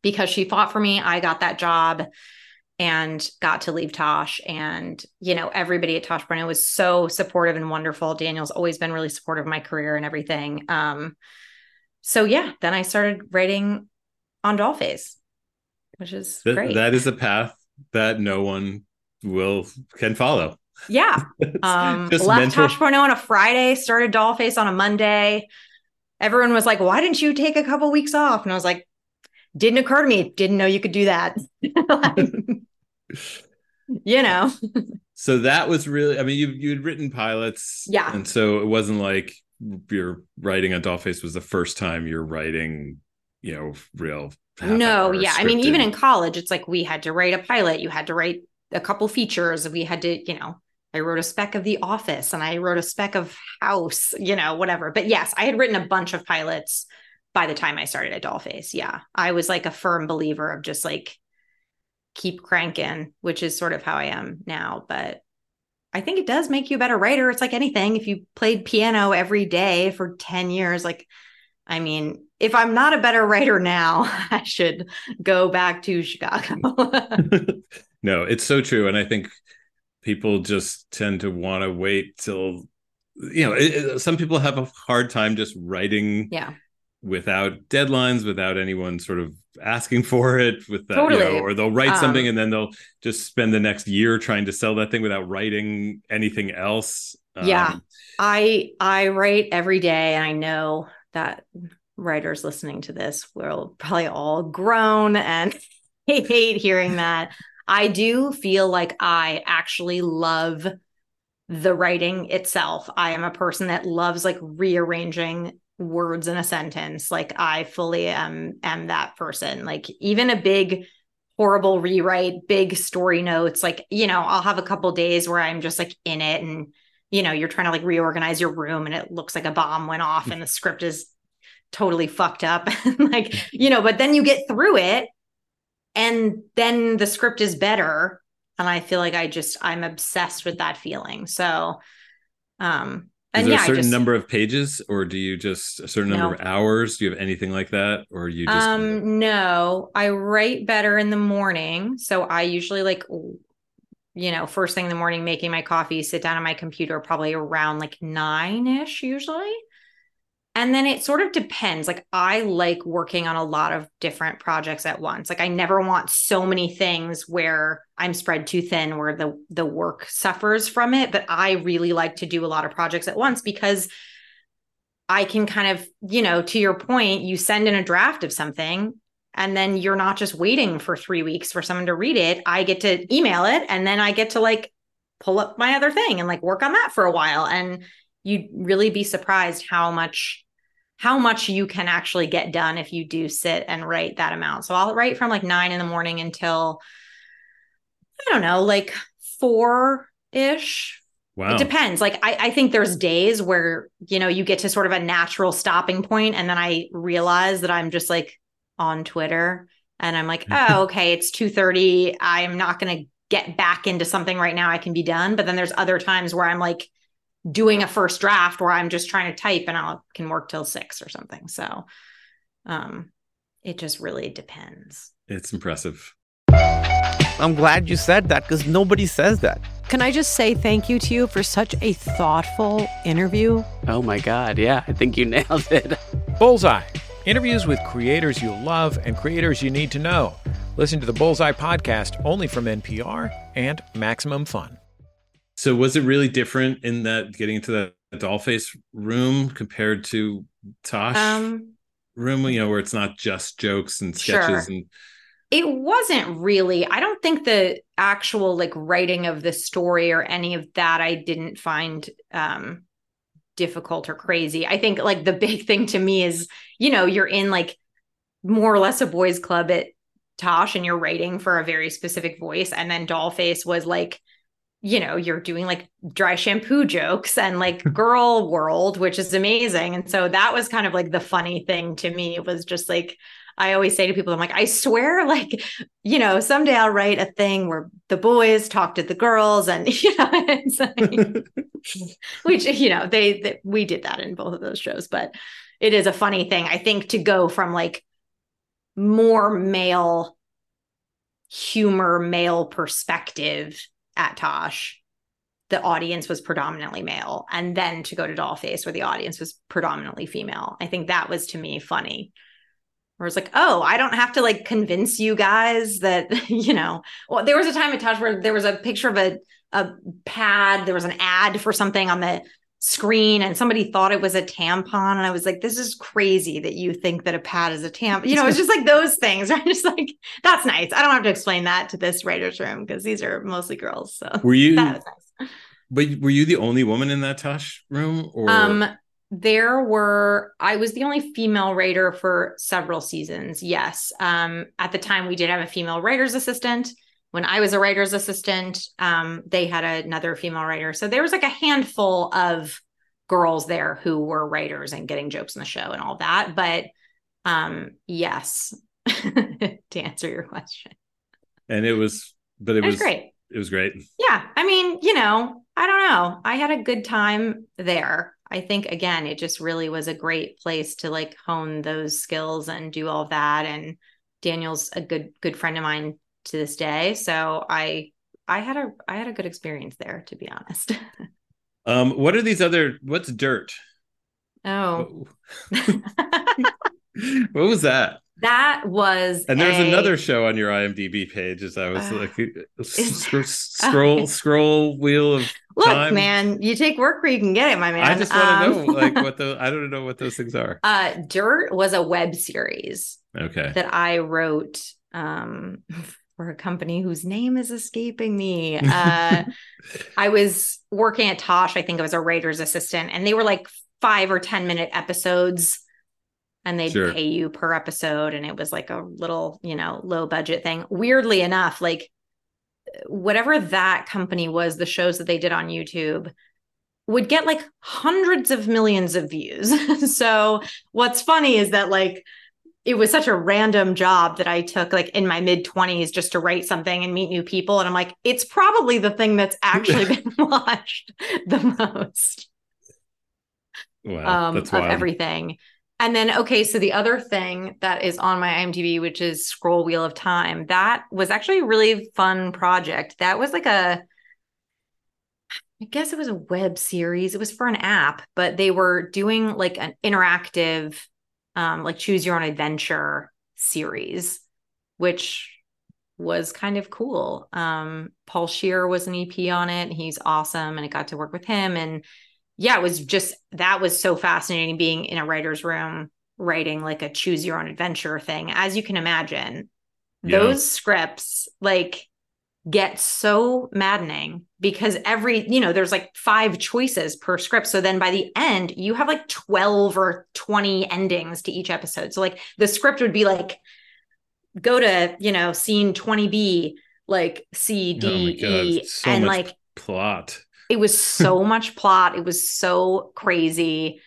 because she fought for me i got that job and got to leave Tosh. And, you know, everybody at Tosh Point was so supportive and wonderful. Daniel's always been really supportive of my career and everything. Um, so yeah, then I started writing on Dollface, which is Th- great. that is a path that no one will can follow. yeah. [laughs] Um, Just left mental- Tosh Point on a Friday, started Dollface on a Monday. Everyone was like, why didn't you take a couple weeks off? And I was like, didn't occur to me. Didn't know you could do that. [laughs] Like, you know, So that was really I mean you you'd written pilots. Yeah. And so it wasn't like your writing on Dollface was the first time you're writing, you know, real no, yeah. I mean, even in college, it's like we had to write a pilot, you had to write a couple features, we had to, you know, I wrote a spec of The Office and I wrote a spec of House, you know, whatever. But yes, I had written a bunch of pilots by the time I started at Dollface. Yeah. I was like a firm believer of just like keep cranking, which is sort of how I am now. But I think it does make you a better writer. It's like anything. If you played piano every day for 10 years, like, I mean, if I'm not a better writer now, [laughs] I should go back to Chicago. [laughs] no, it's so true. And I think people just tend to want to wait till, you know, it, some people have a hard time just writing yeah. Without deadlines, without anyone sort of asking [laughs] for it, with that, you Totally. know, or they'll write something Um, and then they'll just spend the next year trying to sell that thing without writing anything else. Yeah. Um, I I write every day and I know that writers listening to this will probably all groan and [laughs] hate hearing that. I do feel like I actually love the writing itself. I am a person that loves like rearranging words in a sentence. Like I fully am am that person. Like even a big horrible rewrite, big story notes, like you know, I'll have a couple days where I'm just like in it and you know, you're trying to like reorganize your room and it looks like a bomb went off and the [laughs] script is totally fucked up. [laughs] like, you know, but then you get through it and then the script is better. And I feel like I just, I'm obsessed with that feeling. So, um, Is and there yeah, a certain just, number of pages, or do you just a certain number No. of hours? Do you have anything like that, or you just um, no, I write better in the morning. So I usually like, you know, first thing in the morning, making my coffee, sit down on my computer probably around like nine ish usually. And then it sort of depends. Like I like working on a lot of different projects at once. Like I never want so many things where I'm spread too thin where the the work suffers from it, but I really like to do a lot of projects at once because I can kind of, you know, to your point, you send in a draft of something and then you're not just waiting for 3 weeks for someone to read it. I get to email it and then I get to like pull up my other thing and like work on that for a while and you'd really be surprised how much how much you can actually get done if you do sit and write that amount. So I'll write from like 9 in the morning until I don't know, like 4 ish. wow? It depends. Like I, I think there's days where, you know, you get to sort of a natural stopping point and then I realize that I'm just like on Twitter and I'm like, mm-hmm. oh, okay, it's 2:30. I'm not gonna get back into something right now. I can be done. But then there's other times where I'm like doing a first draft where I'm just trying to type and I can work till six or something. So um it just really depends. It's impressive. I'm glad you said that because nobody says that. Can I just say thank you to you for such a thoughtful interview? Oh my God. Yeah, I think you [laughs] nailed it. Bullseye. Interviews with creators you love and creators you need to know. Listen to the Bullseye podcast only from NPR and Maximum Fun. So was it really different in that getting into the dollface room compared to Tosh Um room? You know, where it's not just jokes and sketches Sure. and it wasn't really i don't think the actual like writing of the story or any of that i didn't find um difficult or crazy i think like the [laughs] big thing to me is you know you're in like more or less a boys club at tosh and you're writing for a very specific voice and then dollface was like you know you're doing like dry shampoo jokes and like [laughs] girl world which is amazing and so that was kind of like the funny thing to me it was just like I always say to people, I'm like, I swear, [laughs] like, you know, someday I'll write a thing where the boys talk to the girls, and [laughs] you know, it's like, which you know, they, they we did that in both of those shows, but it is a funny thing. I think to go from like more male humor male perspective at Tosh, the audience was predominantly male. And then to go to Dollface, where the audience was predominantly female. I think that was to me funny. Where it's like, oh, I don't have to like convince you guys that, [laughs] you know, well, there was a time at Tosh where there was a picture of a, a pad, there was an ad for something on the screen and somebody thought it was a tampon. And i was like this is crazy that you think that a pad is a tampon you know it's [laughs] just like those things. [laughs] Right just like that's nice. I don't have to explain that to this writers room because these are mostly girls so Were you? that was nice. But were you the only woman in that Tosh room? Or? Um there were i was the only female writer for several seasons yes. Um at the time we did have a female writer's assistant when i was a writer's assistant um they had another female writer. So there was like a handful of girls there who were writers and getting jokes in the show and all that. But um yes [laughs] to answer your question. And it was, but it, it was great. It was great. yeah i mean you know i don't know. I had a good time there. I think again it just really was a great place to like hone those skills and do all that. And daniel's a good good friend of mine to this day so i i had a i had a good experience there to be honest [laughs] Um, what are these other? What's dirt? oh [laughs] what was that? that was And there's a- another show on your IMDb page. As I was Uh, like, is- [laughs] scroll, scroll, scroll wheel of look time. man you take work where you can get it my man I just want to Um, know, like, what the I don't know what those things are. uh dirt was a web series Okay, that I wrote um, for a company whose name is escaping me. [laughs] Uh, I was working at Tosh, I think I was a writer's assistant, and they were like five or 10 minute episodes. And they'd Sure. pay you per episode. And it was like a little, you know, low budget thing. Weirdly enough, like whatever that company was, the shows that they did on YouTube would get like hundreds of millions of views. [laughs] so what's funny is that like it was such a random job that I took like in my mid 20s just to write something and meet new people. And I'm like, it's probably the thing that's actually [laughs] been [laughs] watched the most wow, um, that's of wild. everything. And then, okay, so the other thing that is on my IMDb, which is Scroll Wheel of Time, that was actually a really fun project. That was like a, I guess it was a web series. It was for an app, but they were doing like an interactive, um, like choose your own adventure series, which was kind of cool. Um, Paul Scheer was an EP on it. He's awesome, and I got to work with him. And yeah, it was just that was so fascinating being in a writer's room writing like a choose your own adventure thing. As you can imagine, Yeah. those scripts like get so maddening because every, you know, there's like five choices per script. So then by the end, you have like 12 or 20 endings to each episode. So like the script would be like, go to, you know, scene 20B, like C, D, Oh E, so and like plot. it was so [laughs] much plot it was so crazy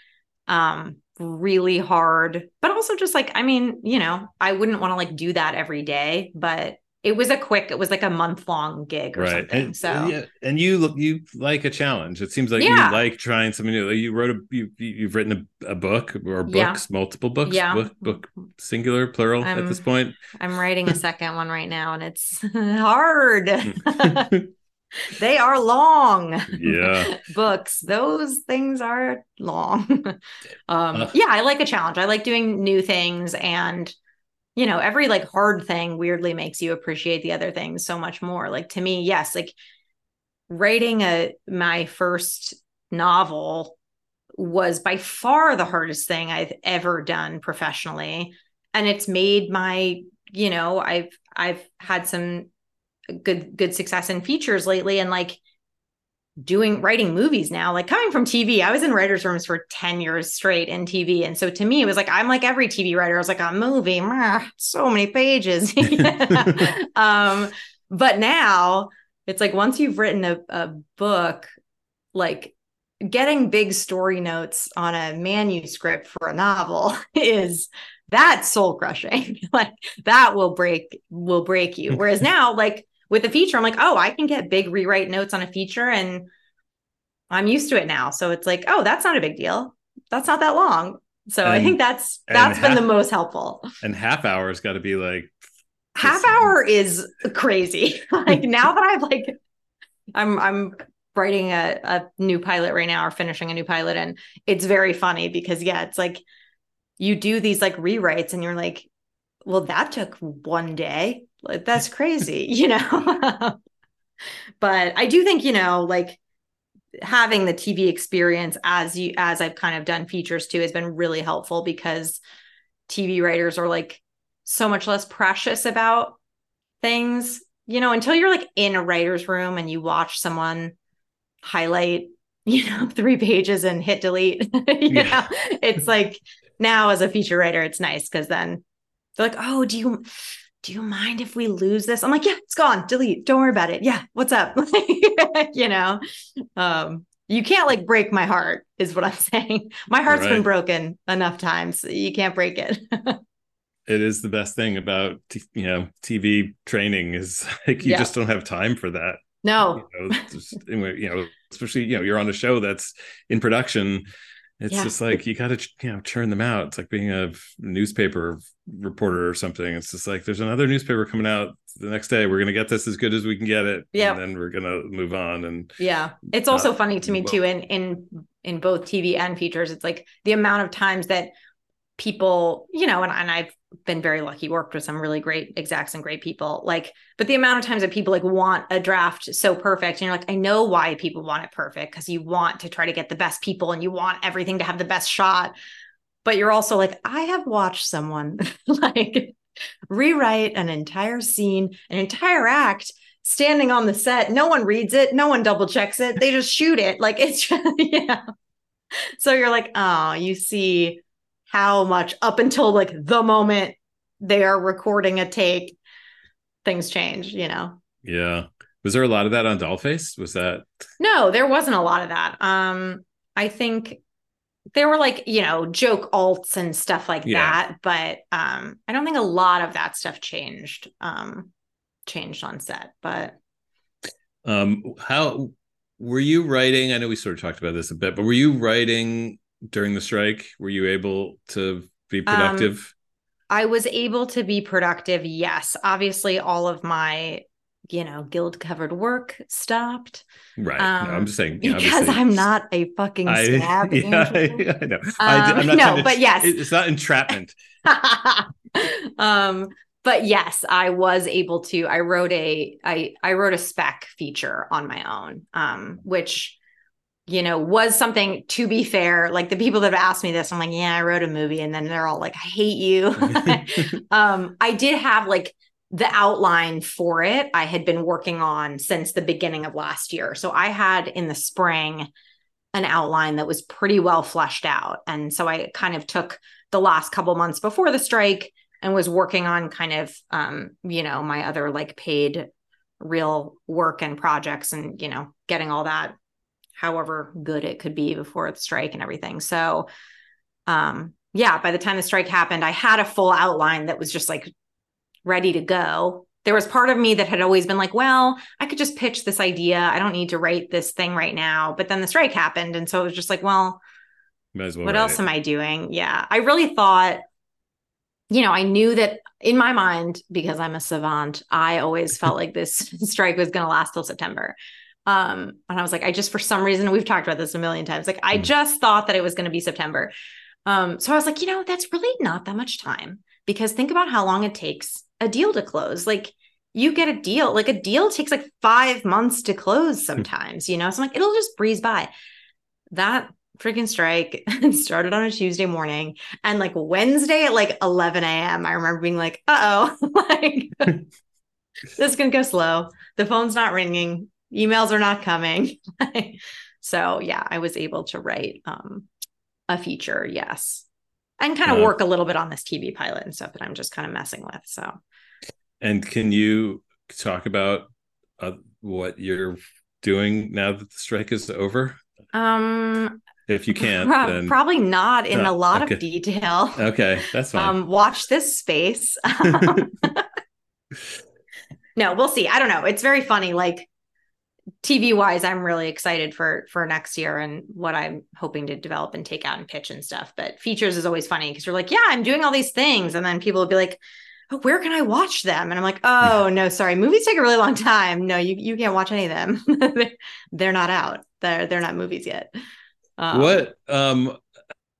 um really hard but also just like i mean you know i wouldn't want to like do that every day but it was a quick it was like a month long gig or right. something and, so. yeah, and you look you like a challenge. It seems like Yeah. you like trying something new. You wrote a you you've written a, a book or books Yeah. multiple books Yeah. book book singular plural at I'm- this point. I'm writing a [laughs] second one right now and it's [laughs] hard. [laughs] They are long. Yeah. Books those things are long. Um Ugh. yeah i like a challenge. I like doing new things and you know every like hard thing weirdly makes you appreciate the other things so much more. Like to me yes like writing a my first novel was by far the hardest thing i've ever done professionally. And it's made my you know i've i've had some good good success in features lately. And like doing writing movies now like coming from tv i was in writers rooms for 10 years straight in tv and so to me it was like i'm like every tv writer. I was like a movie? Meh, so many pages. [laughs] [laughs] Um but now it's like once you've written a, a book like getting big story notes on a manuscript for a novel [laughs] is that's soul crushing. Like that will break will break you. Whereas now like with a feature i'm like oh i can get big rewrite notes on a feature and i'm used to it now so it's like oh that's not a big deal that's not that long so i think that's and that's been the most helpful and half hours got to be like half hour is crazy. [laughs] like [laughs] now that I've like I'm I'm writing a, a new pilot right now or finishing a new pilot and it's very funny because yeah, it's like you do these like rewrites and you're like, well, that took one day. Like that's crazy, [laughs] you know. but I do think, you know, like having the TV experience as you as I've kind of done features too has been really helpful because TV writers are like so much less precious about things, you know, until you're like in a writer's room and you watch someone highlight, [laughs] you know, three pages and hit delete. [laughs] yeah. It's like now as a feature writer, it's nice because then they're like, oh, do you do you mind if we lose this? I'm like, yeah, it's gone. Delete. Don't worry about it. Yeah, what's up? [laughs] you know, um, you can't like break my heart, is what I'm [laughs] saying. My heart's right. been broken enough times. You can't break it. [laughs] it is the best thing about you know TV training is like you yeah. just don't have time for that. No, you know, just, you know, especially you know you're on a show that's in production. It's yeah. just like you got to you know churn them out. It's like being a newspaper reporter or something. It's just like there's another newspaper coming out the next day. We're gonna get this as good as we can get it. Yeah, and then we're gonna move on. And yeah, it's also funny to me well. too. In in in both TV and features, it's like the amount of times that people, you know, and, and I've been very lucky, worked with some really great execs and great people. Like, but the amount of times that people like want a draft so perfect, and you're like, I know why people want it perfect because you want to try to get the best people and you want everything to have the best shot. But you're also like, I have watched someone [laughs] like rewrite an entire scene, an entire act standing on the set. No one reads it, no one double checks it. They just shoot it. Like it's just, [laughs] yeah. So you're like, oh, you see how much up until like the moment they are recording a take, things change, you know? Yeah. Was there a lot of that on Dollface? Was that No, there wasn't a lot of that. Um, I think there were like, you know, joke alts and stuff like yeah. that, but um, I don't think a lot of that stuff changed um changed on set, but um how were you writing? I know we sort of talked about this a bit, but were you writing during the strike? Were you able to be um, productive? Um, I was able to be productive. Yes. Obviously, all of my, you know, guild covered work stopped. Right. Um, no, I'm just saying because I'm not a fucking [laughs] scab. I, yeah, I, I know. Um, I, am not no, but yes, it's not entrapment. [laughs] um, but yes, I was able to. I wrote a I I wrote a spec feature on my own, um, which you know, was something to be fair. Like the people that have asked me this, I'm like, yeah, I wrote a movie. And then they're all like, I hate you. [laughs] [laughs] um, I did have like the outline for it. I had been working on since the beginning of last year. So I had in the spring an outline that was pretty well fleshed out. And so I kind of took the last couple months before the strike and was working on kind of um, you know, my other like paid real work and projects and, you know, getting all that however good it could be before the strike and everything. So, um, yeah, by the time the strike happened, I had a full outline that was just like ready to go. There was part of me that had always been like, well, I could just pitch this idea. I don't need to write this thing right now. But then the strike happened. And so it was just like, well, well what else it. am I doing? Yeah. I really thought, you know, I knew that in my mind, because I'm a savant, I always felt [laughs] like this [laughs] strike was going to last till September. Um, and I was like, I just for some reason we've talked about this a million times. Like, I mm. just thought that it was going to be September. Um, so I was like, you know, that's really not that much time because think about how long it takes a deal to close. Like, you get a deal, like a deal takes like five months to close hmm. sometimes, you know? So I'm like, it'll just breeze by. That freaking strike [laughs] started on a Tuesday morning. And like Wednesday at like 11 a.m., I remember being like, uh oh, [laughs] like [laughs] this is going to go slow. The phone's not ringing emails are not coming. [laughs] so yeah, I was able to write um, a feature, yes, and kind of uh, work a little bit on this TV pilot and stuff that I'm just kind of messing with. So, and can you talk about uh, what you're doing now that the strike is over? Um, if you can't, pro- then... probably not in a lot okay. of detail. Okay, that's fine. Um, watch this space. [laughs] [laughs] no, we'll see. I don't know. It's very funny. Like TV wise, I'm really excited for for next year and what I'm hoping to develop and take out and pitch and stuff. But features is always funny because you're like, yeah, I'm doing all these things, and then people will be like, oh, where can I watch them? And I'm like, oh no, sorry, movies take a really long time. No, you you can't watch any of them. [laughs] they're not out. They're they're not movies yet. Um, what um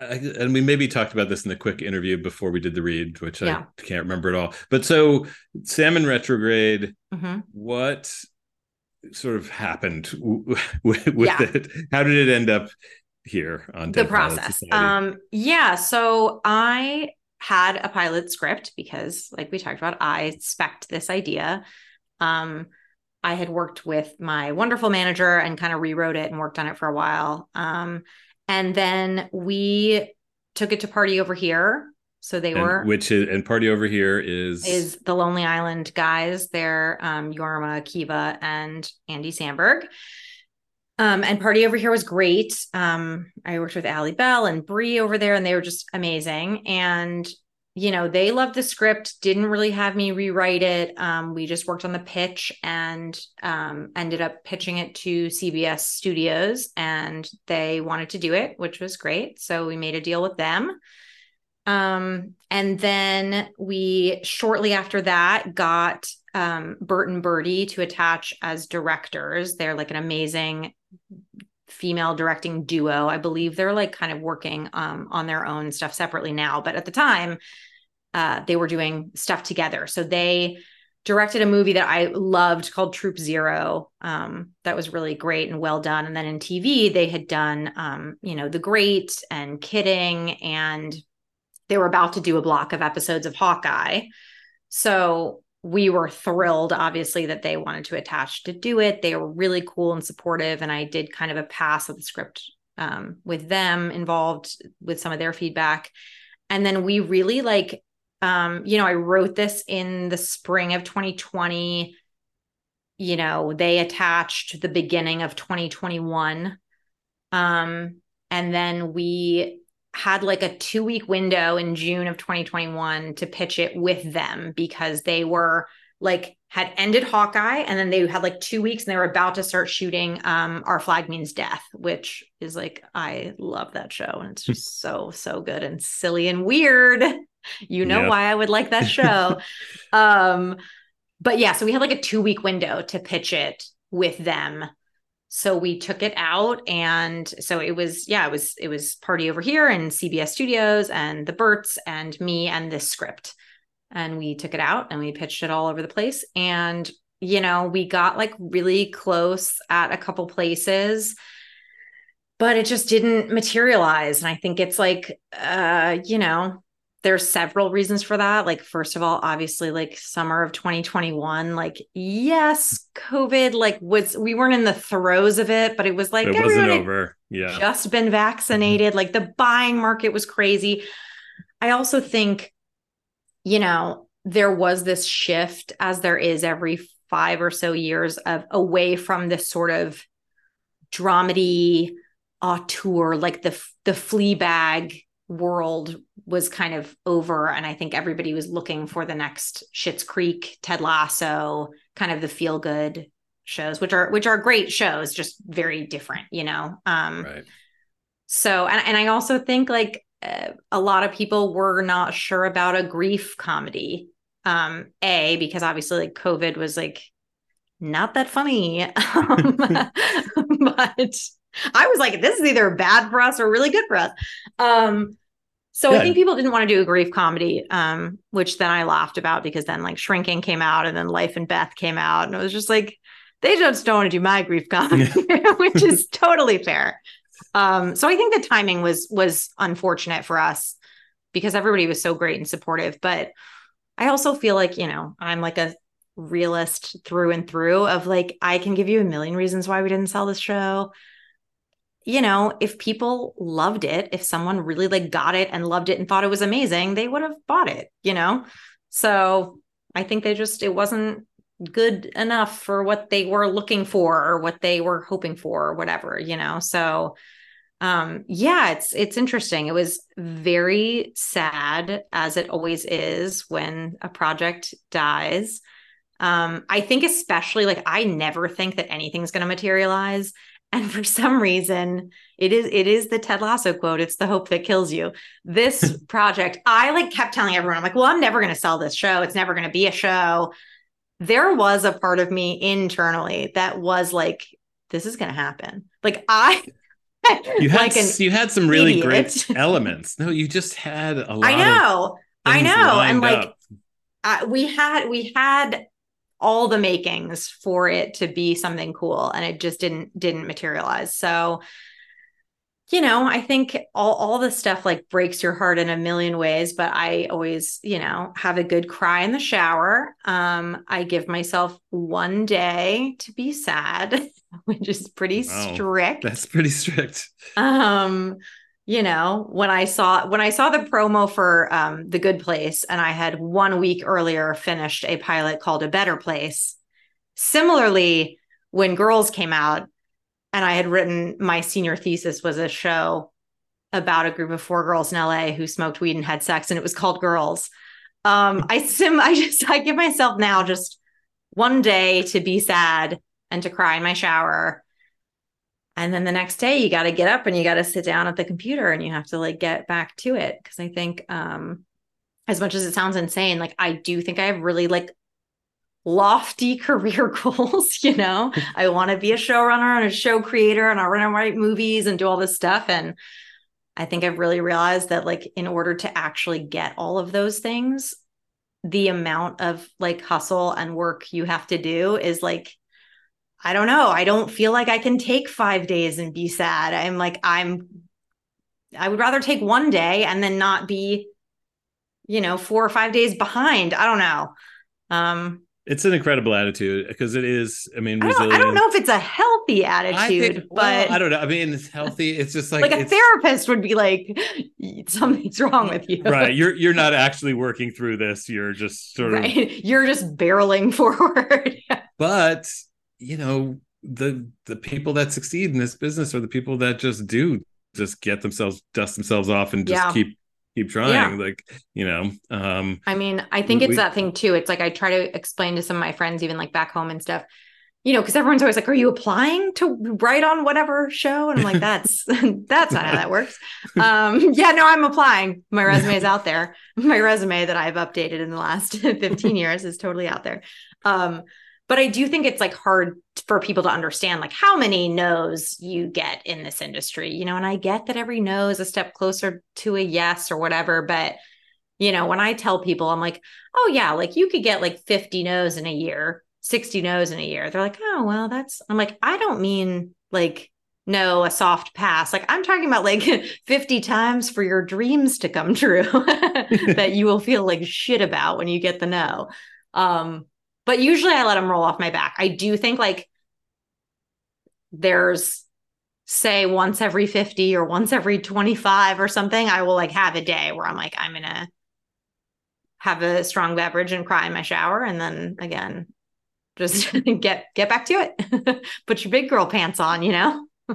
I, and we maybe talked about this in the quick interview before we did the read, which yeah. I can't remember at all. But so Sam In Retrograde, mm-hmm. what sort of happened [laughs] with, with yeah. it? How did it end up here on the process? Um, yeah, so I had a pilot script because, like we talked about, I spec'd this idea. Um, I had worked with my wonderful manager and kind of rewrote it and worked on it for a while. Um, and then we took it to party over here. So they and were which is and party over here is is the Lonely Island guys. They're um Jorma Akiva and Andy Samberg. Um, and party over here was great. Um, I worked with Ali Bell and Brie over there, and they were just amazing. And you know, they loved the script, didn't really have me rewrite it. Um, we just worked on the pitch and um, ended up pitching it to CBS Studios, and they wanted to do it, which was great. So we made a deal with them. Um, and then we shortly after that got um, Bert and Bertie to attach as directors. They're like an amazing female directing duo. I believe they're like kind of working um, on their own stuff separately now, but at the time, uh, they were doing stuff together. So they directed a movie that I loved called Troop Zero. Um, that was really great and well done. And then in TV, they had done, um, you know, The Great and Kidding, and they were about to do a block of episodes of Hawkeye. So we were thrilled, obviously, that they wanted to attach to do it. They were really cool and supportive. And I did kind of a pass of the script um, with them involved with some of their feedback. And then we really like, um, you know, I wrote this in the spring of 2020. You know, they attached the beginning of 2021. Um, and then we had like a two week window in June of 2021 to pitch it with them because they were like had ended Hawkeye and then they had like two weeks and they were about to start shooting um Our Flag Means Death, which is like I love that show and it's just so [laughs] so good and silly and weird. You know why I would like that show. [laughs] um but yeah, so we had like a two week window to pitch it with them so we took it out and so it was yeah it was it was party over here and cbs studios and the berts and me and this script. And we took it out and we pitched it all over the place. And you know we got like really close at a couple places but it just didn't materialize. And i think it's like uh you know there's several reasons for that. Like first of all obviously like summer of 2021 like yes covid like was we weren't in the throes of it but it was like it wasn't over. Yeah. just been vaccinated. Mm-hmm. like the buying market was crazy. I also think you know there was this shift as there is every five or so years of away from this sort of dramedy auteur like the the Fleabag world was kind of over and i think everybody was looking for the next Schitt's Creek ted lasso kind of the feel good shows which are which are great shows just very different you know um right. so and, and i also think like uh, a lot of people were not sure about a grief comedy um a because obviously like covid was like not that funny [laughs] um, [laughs] [laughs] but [laughs] I was like, this is either bad for us or really good for us. Um, so I think people didn't want to do a grief comedy, um, which then I laughed about because then like Shrinking came out and then Life and Beth came out, and it was just like they just don't want to do my grief comedy, [laughs] which is [laughs] totally fair. Um, so I think the timing was was unfortunate for us because everybody was so great and supportive, but I also feel like you know I'm like a realist through and through of like I can give you a million reasons why we didn't sell this show you know, if people loved it, if someone really like got it and loved it and thought it was amazing, they would have bought it, you know? So I think they just, it wasn't good enough for what they were looking for or what they were hoping for or whatever, you know? So, um, yeah, it's, it's interesting. It was very sad as it always is when a project dies. Um, I think especially like I never think that anything's going to materialize And for some reason, it is it is the Ted Lasso quote. It's the hope that kills you. This [laughs] project, I like kept telling everyone, I'm like, well, I'm never going to sell this show. It's never going to be a show. There was a part of me internally that was like, this is going to happen. Like I [laughs] You had like you had some really idiot. great elements. No, you just had a lot. I know. I know. And like uh, we had we had all the makings for it to be something cool and it just didn't didn't materialize so you know i think all all the stuff like breaks your heart in a million ways but i always you know have a good cry in the shower um i give myself one day to be sad [laughs] which is pretty Wow. strict that's pretty strict. um you know when i saw when i saw the promo for um the good place and i had one week earlier finished a pilot called a better place. Similarly when girls came out and i had written my senior thesis was a show about a group of four girls in la who smoked weed and had sex and it was called girls. Um i sim [laughs] i just i give myself now just one day to be sad and to cry in my shower and then the next day you got to get up and you got to sit down at the computer and you have to like get back to it. Because i think um as much as it sounds insane like i do think i have really like lofty [laughs] career goals [laughs] you know? [laughs] I want to be a showrunner and a show creator and i want to write movies and do all this stuff. And i think i've really realized that like in order to actually get all of those things the amount of like hustle and work you have to do is like I don't know. I don't feel like I can take five days and be sad. I'm like, I'm, I would rather take one day and then not be, you know, four or five days behind. I don't know. Um, It's an incredible attitude because it is. I mean, I don't, resilient. I don't know if it's a healthy attitude, think- well, but I don't know. I mean, it's healthy. It's just like, like, a therapist would be like, something's wrong with you. right. You're [laughs] you're not actually working through this. You're just sort of. Right. [laughs] You're just barreling [laughs] forward. But you know, the the people that succeed in this business are the people that just do just get themselves dust themselves off and just Yeah. keep keep trying. Like you know, um, I mean, I think We- it's that thing too. It's like I try to explain to some of my friends, even like back home and stuff, you know, because everyone's always like, "Are you applying to write on whatever show?" And I'm like, [laughs] "That's that's not how that works." Um, [laughs] yeah, no, I'm applying. My resume is out there. [laughs] My resume that I've updated in the last 15 years is totally out there. Um, but I do think it's like hard for people to understand like how many no's you get in this industry, you know. And I get that every no is a step closer to a yes or whatever, but you know, when I tell people, I'm like, oh, yeah, like you could get like 50 no's in a year, 60 no's in a year. They're like, oh, well, that's, I'm like, I don't mean like, no, a soft pass. Like, I'm talking about like [laughs] 50 times for your dreams to come true [laughs] that you will feel like shit about when you get the no. Um, but usually I let them roll off my back. I do think like there's, say once every 50 or once every 25 or something, I will like have a day where I'm like, I'm to have a strong beverage and cry in my shower. And then again, just [laughs] get, get back to it. [laughs] Put your big girl pants on, you know, [laughs]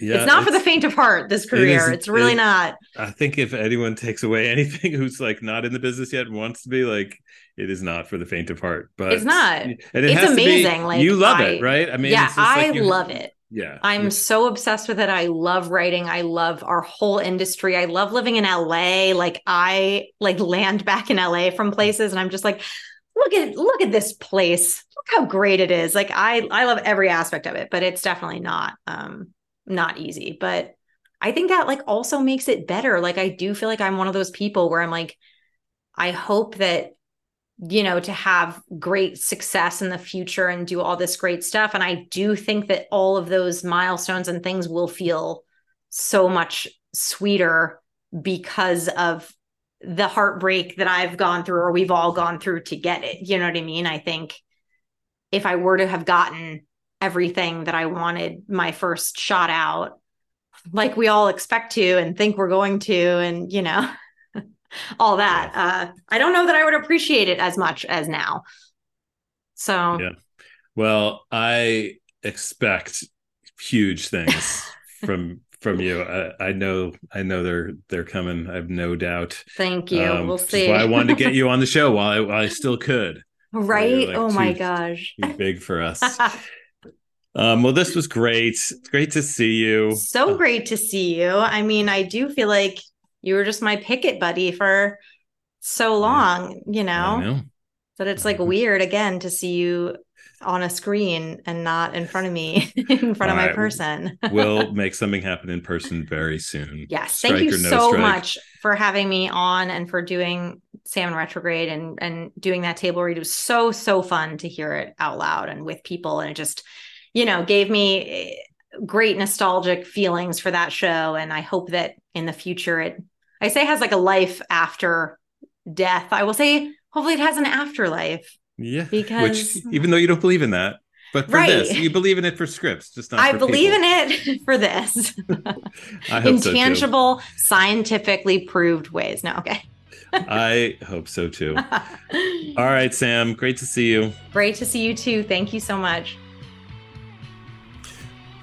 yeah, it's not for the faint of heart, this career. is- it's really it- not. I think if anyone takes away anything who's like not in the business yet and wants to be like, it is not for the faint of heart. But It's not. and it It's to be- amazing, like, you love I- it, right? I mean, yeah, it's just like I you- love it. Yeah, I'm so obsessed with it. I love writing. I love our whole industry. I love living in LA. Like I like land back in LA from places and I'm just like look at look at this place. Look how great it is. Like I I love every aspect of it, but it's definitely not um not easy, but I think that like also makes it better. Like I do feel like I'm one of those people where I'm like I hope that you know, to have great success in the future and do all this great stuff. And I do think that all of those milestones and things will feel so much sweeter because of the heartbreak that I've gone through or we've all gone through to get it. You know what I mean? I think if I were to have gotten everything that I wanted my first shot out, like we all expect to and think we're going to, and you know, [laughs] all that. Uh, I don't know that I would appreciate it as much as now. So Yeah. Well, I expect huge things [laughs] from from you. I, I know I know they're they're coming. I have no doubt. thank you. Um, we'll see. Why I wanted to get you on the [laughs] show while I, while I still could. right? like oh my gosh. Too big for us. [laughs] Um, well, this was great. It's great to see you. So great to see you. I mean, I do feel like you were just my picket buddy for so long, you know, know. that it's like weird again to see you on a screen and not in front of me, [laughs] in front of my All right. person. [laughs] we'll make something happen in person very soon. Yes, thank you no so strike. much for having me on and for doing Sam In Retrograde and and doing that table read. It was so so fun to hear it out loud and with people, and it just you know gave me eh, great nostalgic feelings for that show. And I hope that in the future it, I say, has like a life after death. I will say, hopefully, it has an afterlife. Yeah. Because- Which, even though you don't believe in that, but for Right. this, you believe in it for scripts, just not I believe people. in it [laughs] for this [laughs] I hope so intangible, scientifically proved ways. No, okay. [laughs] I hope so too. All right, Sam. Great to see you. Great to see you too. Thank you so much.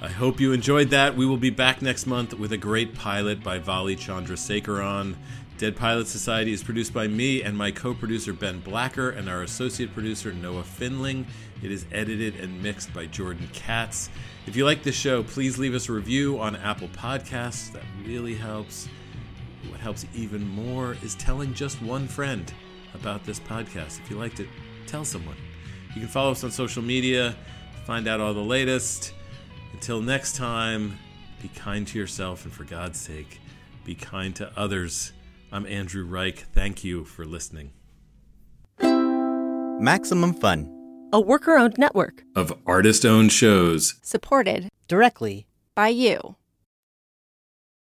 I hope you enjoyed that. We will be back next month with a great pilot by Vali Chandrasekaran. Dead Pilots Society is produced by me and my co producer Ben Blacker and our associate producer Noah Finling. It is edited and mixed by Jordan Katz. If you like this show, please leave us a review on Apple Podcasts. That really helps. What helps even more is telling just one friend about this podcast. If you liked it, tell someone. You can follow us on social media, find out all the latest. Until next time, be kind to yourself and for God's sake, be kind to others. I'm Andrew Reich. Thank you for listening. Maximum Fun. A worker owned network Of artist owned shows. supported Directly by you.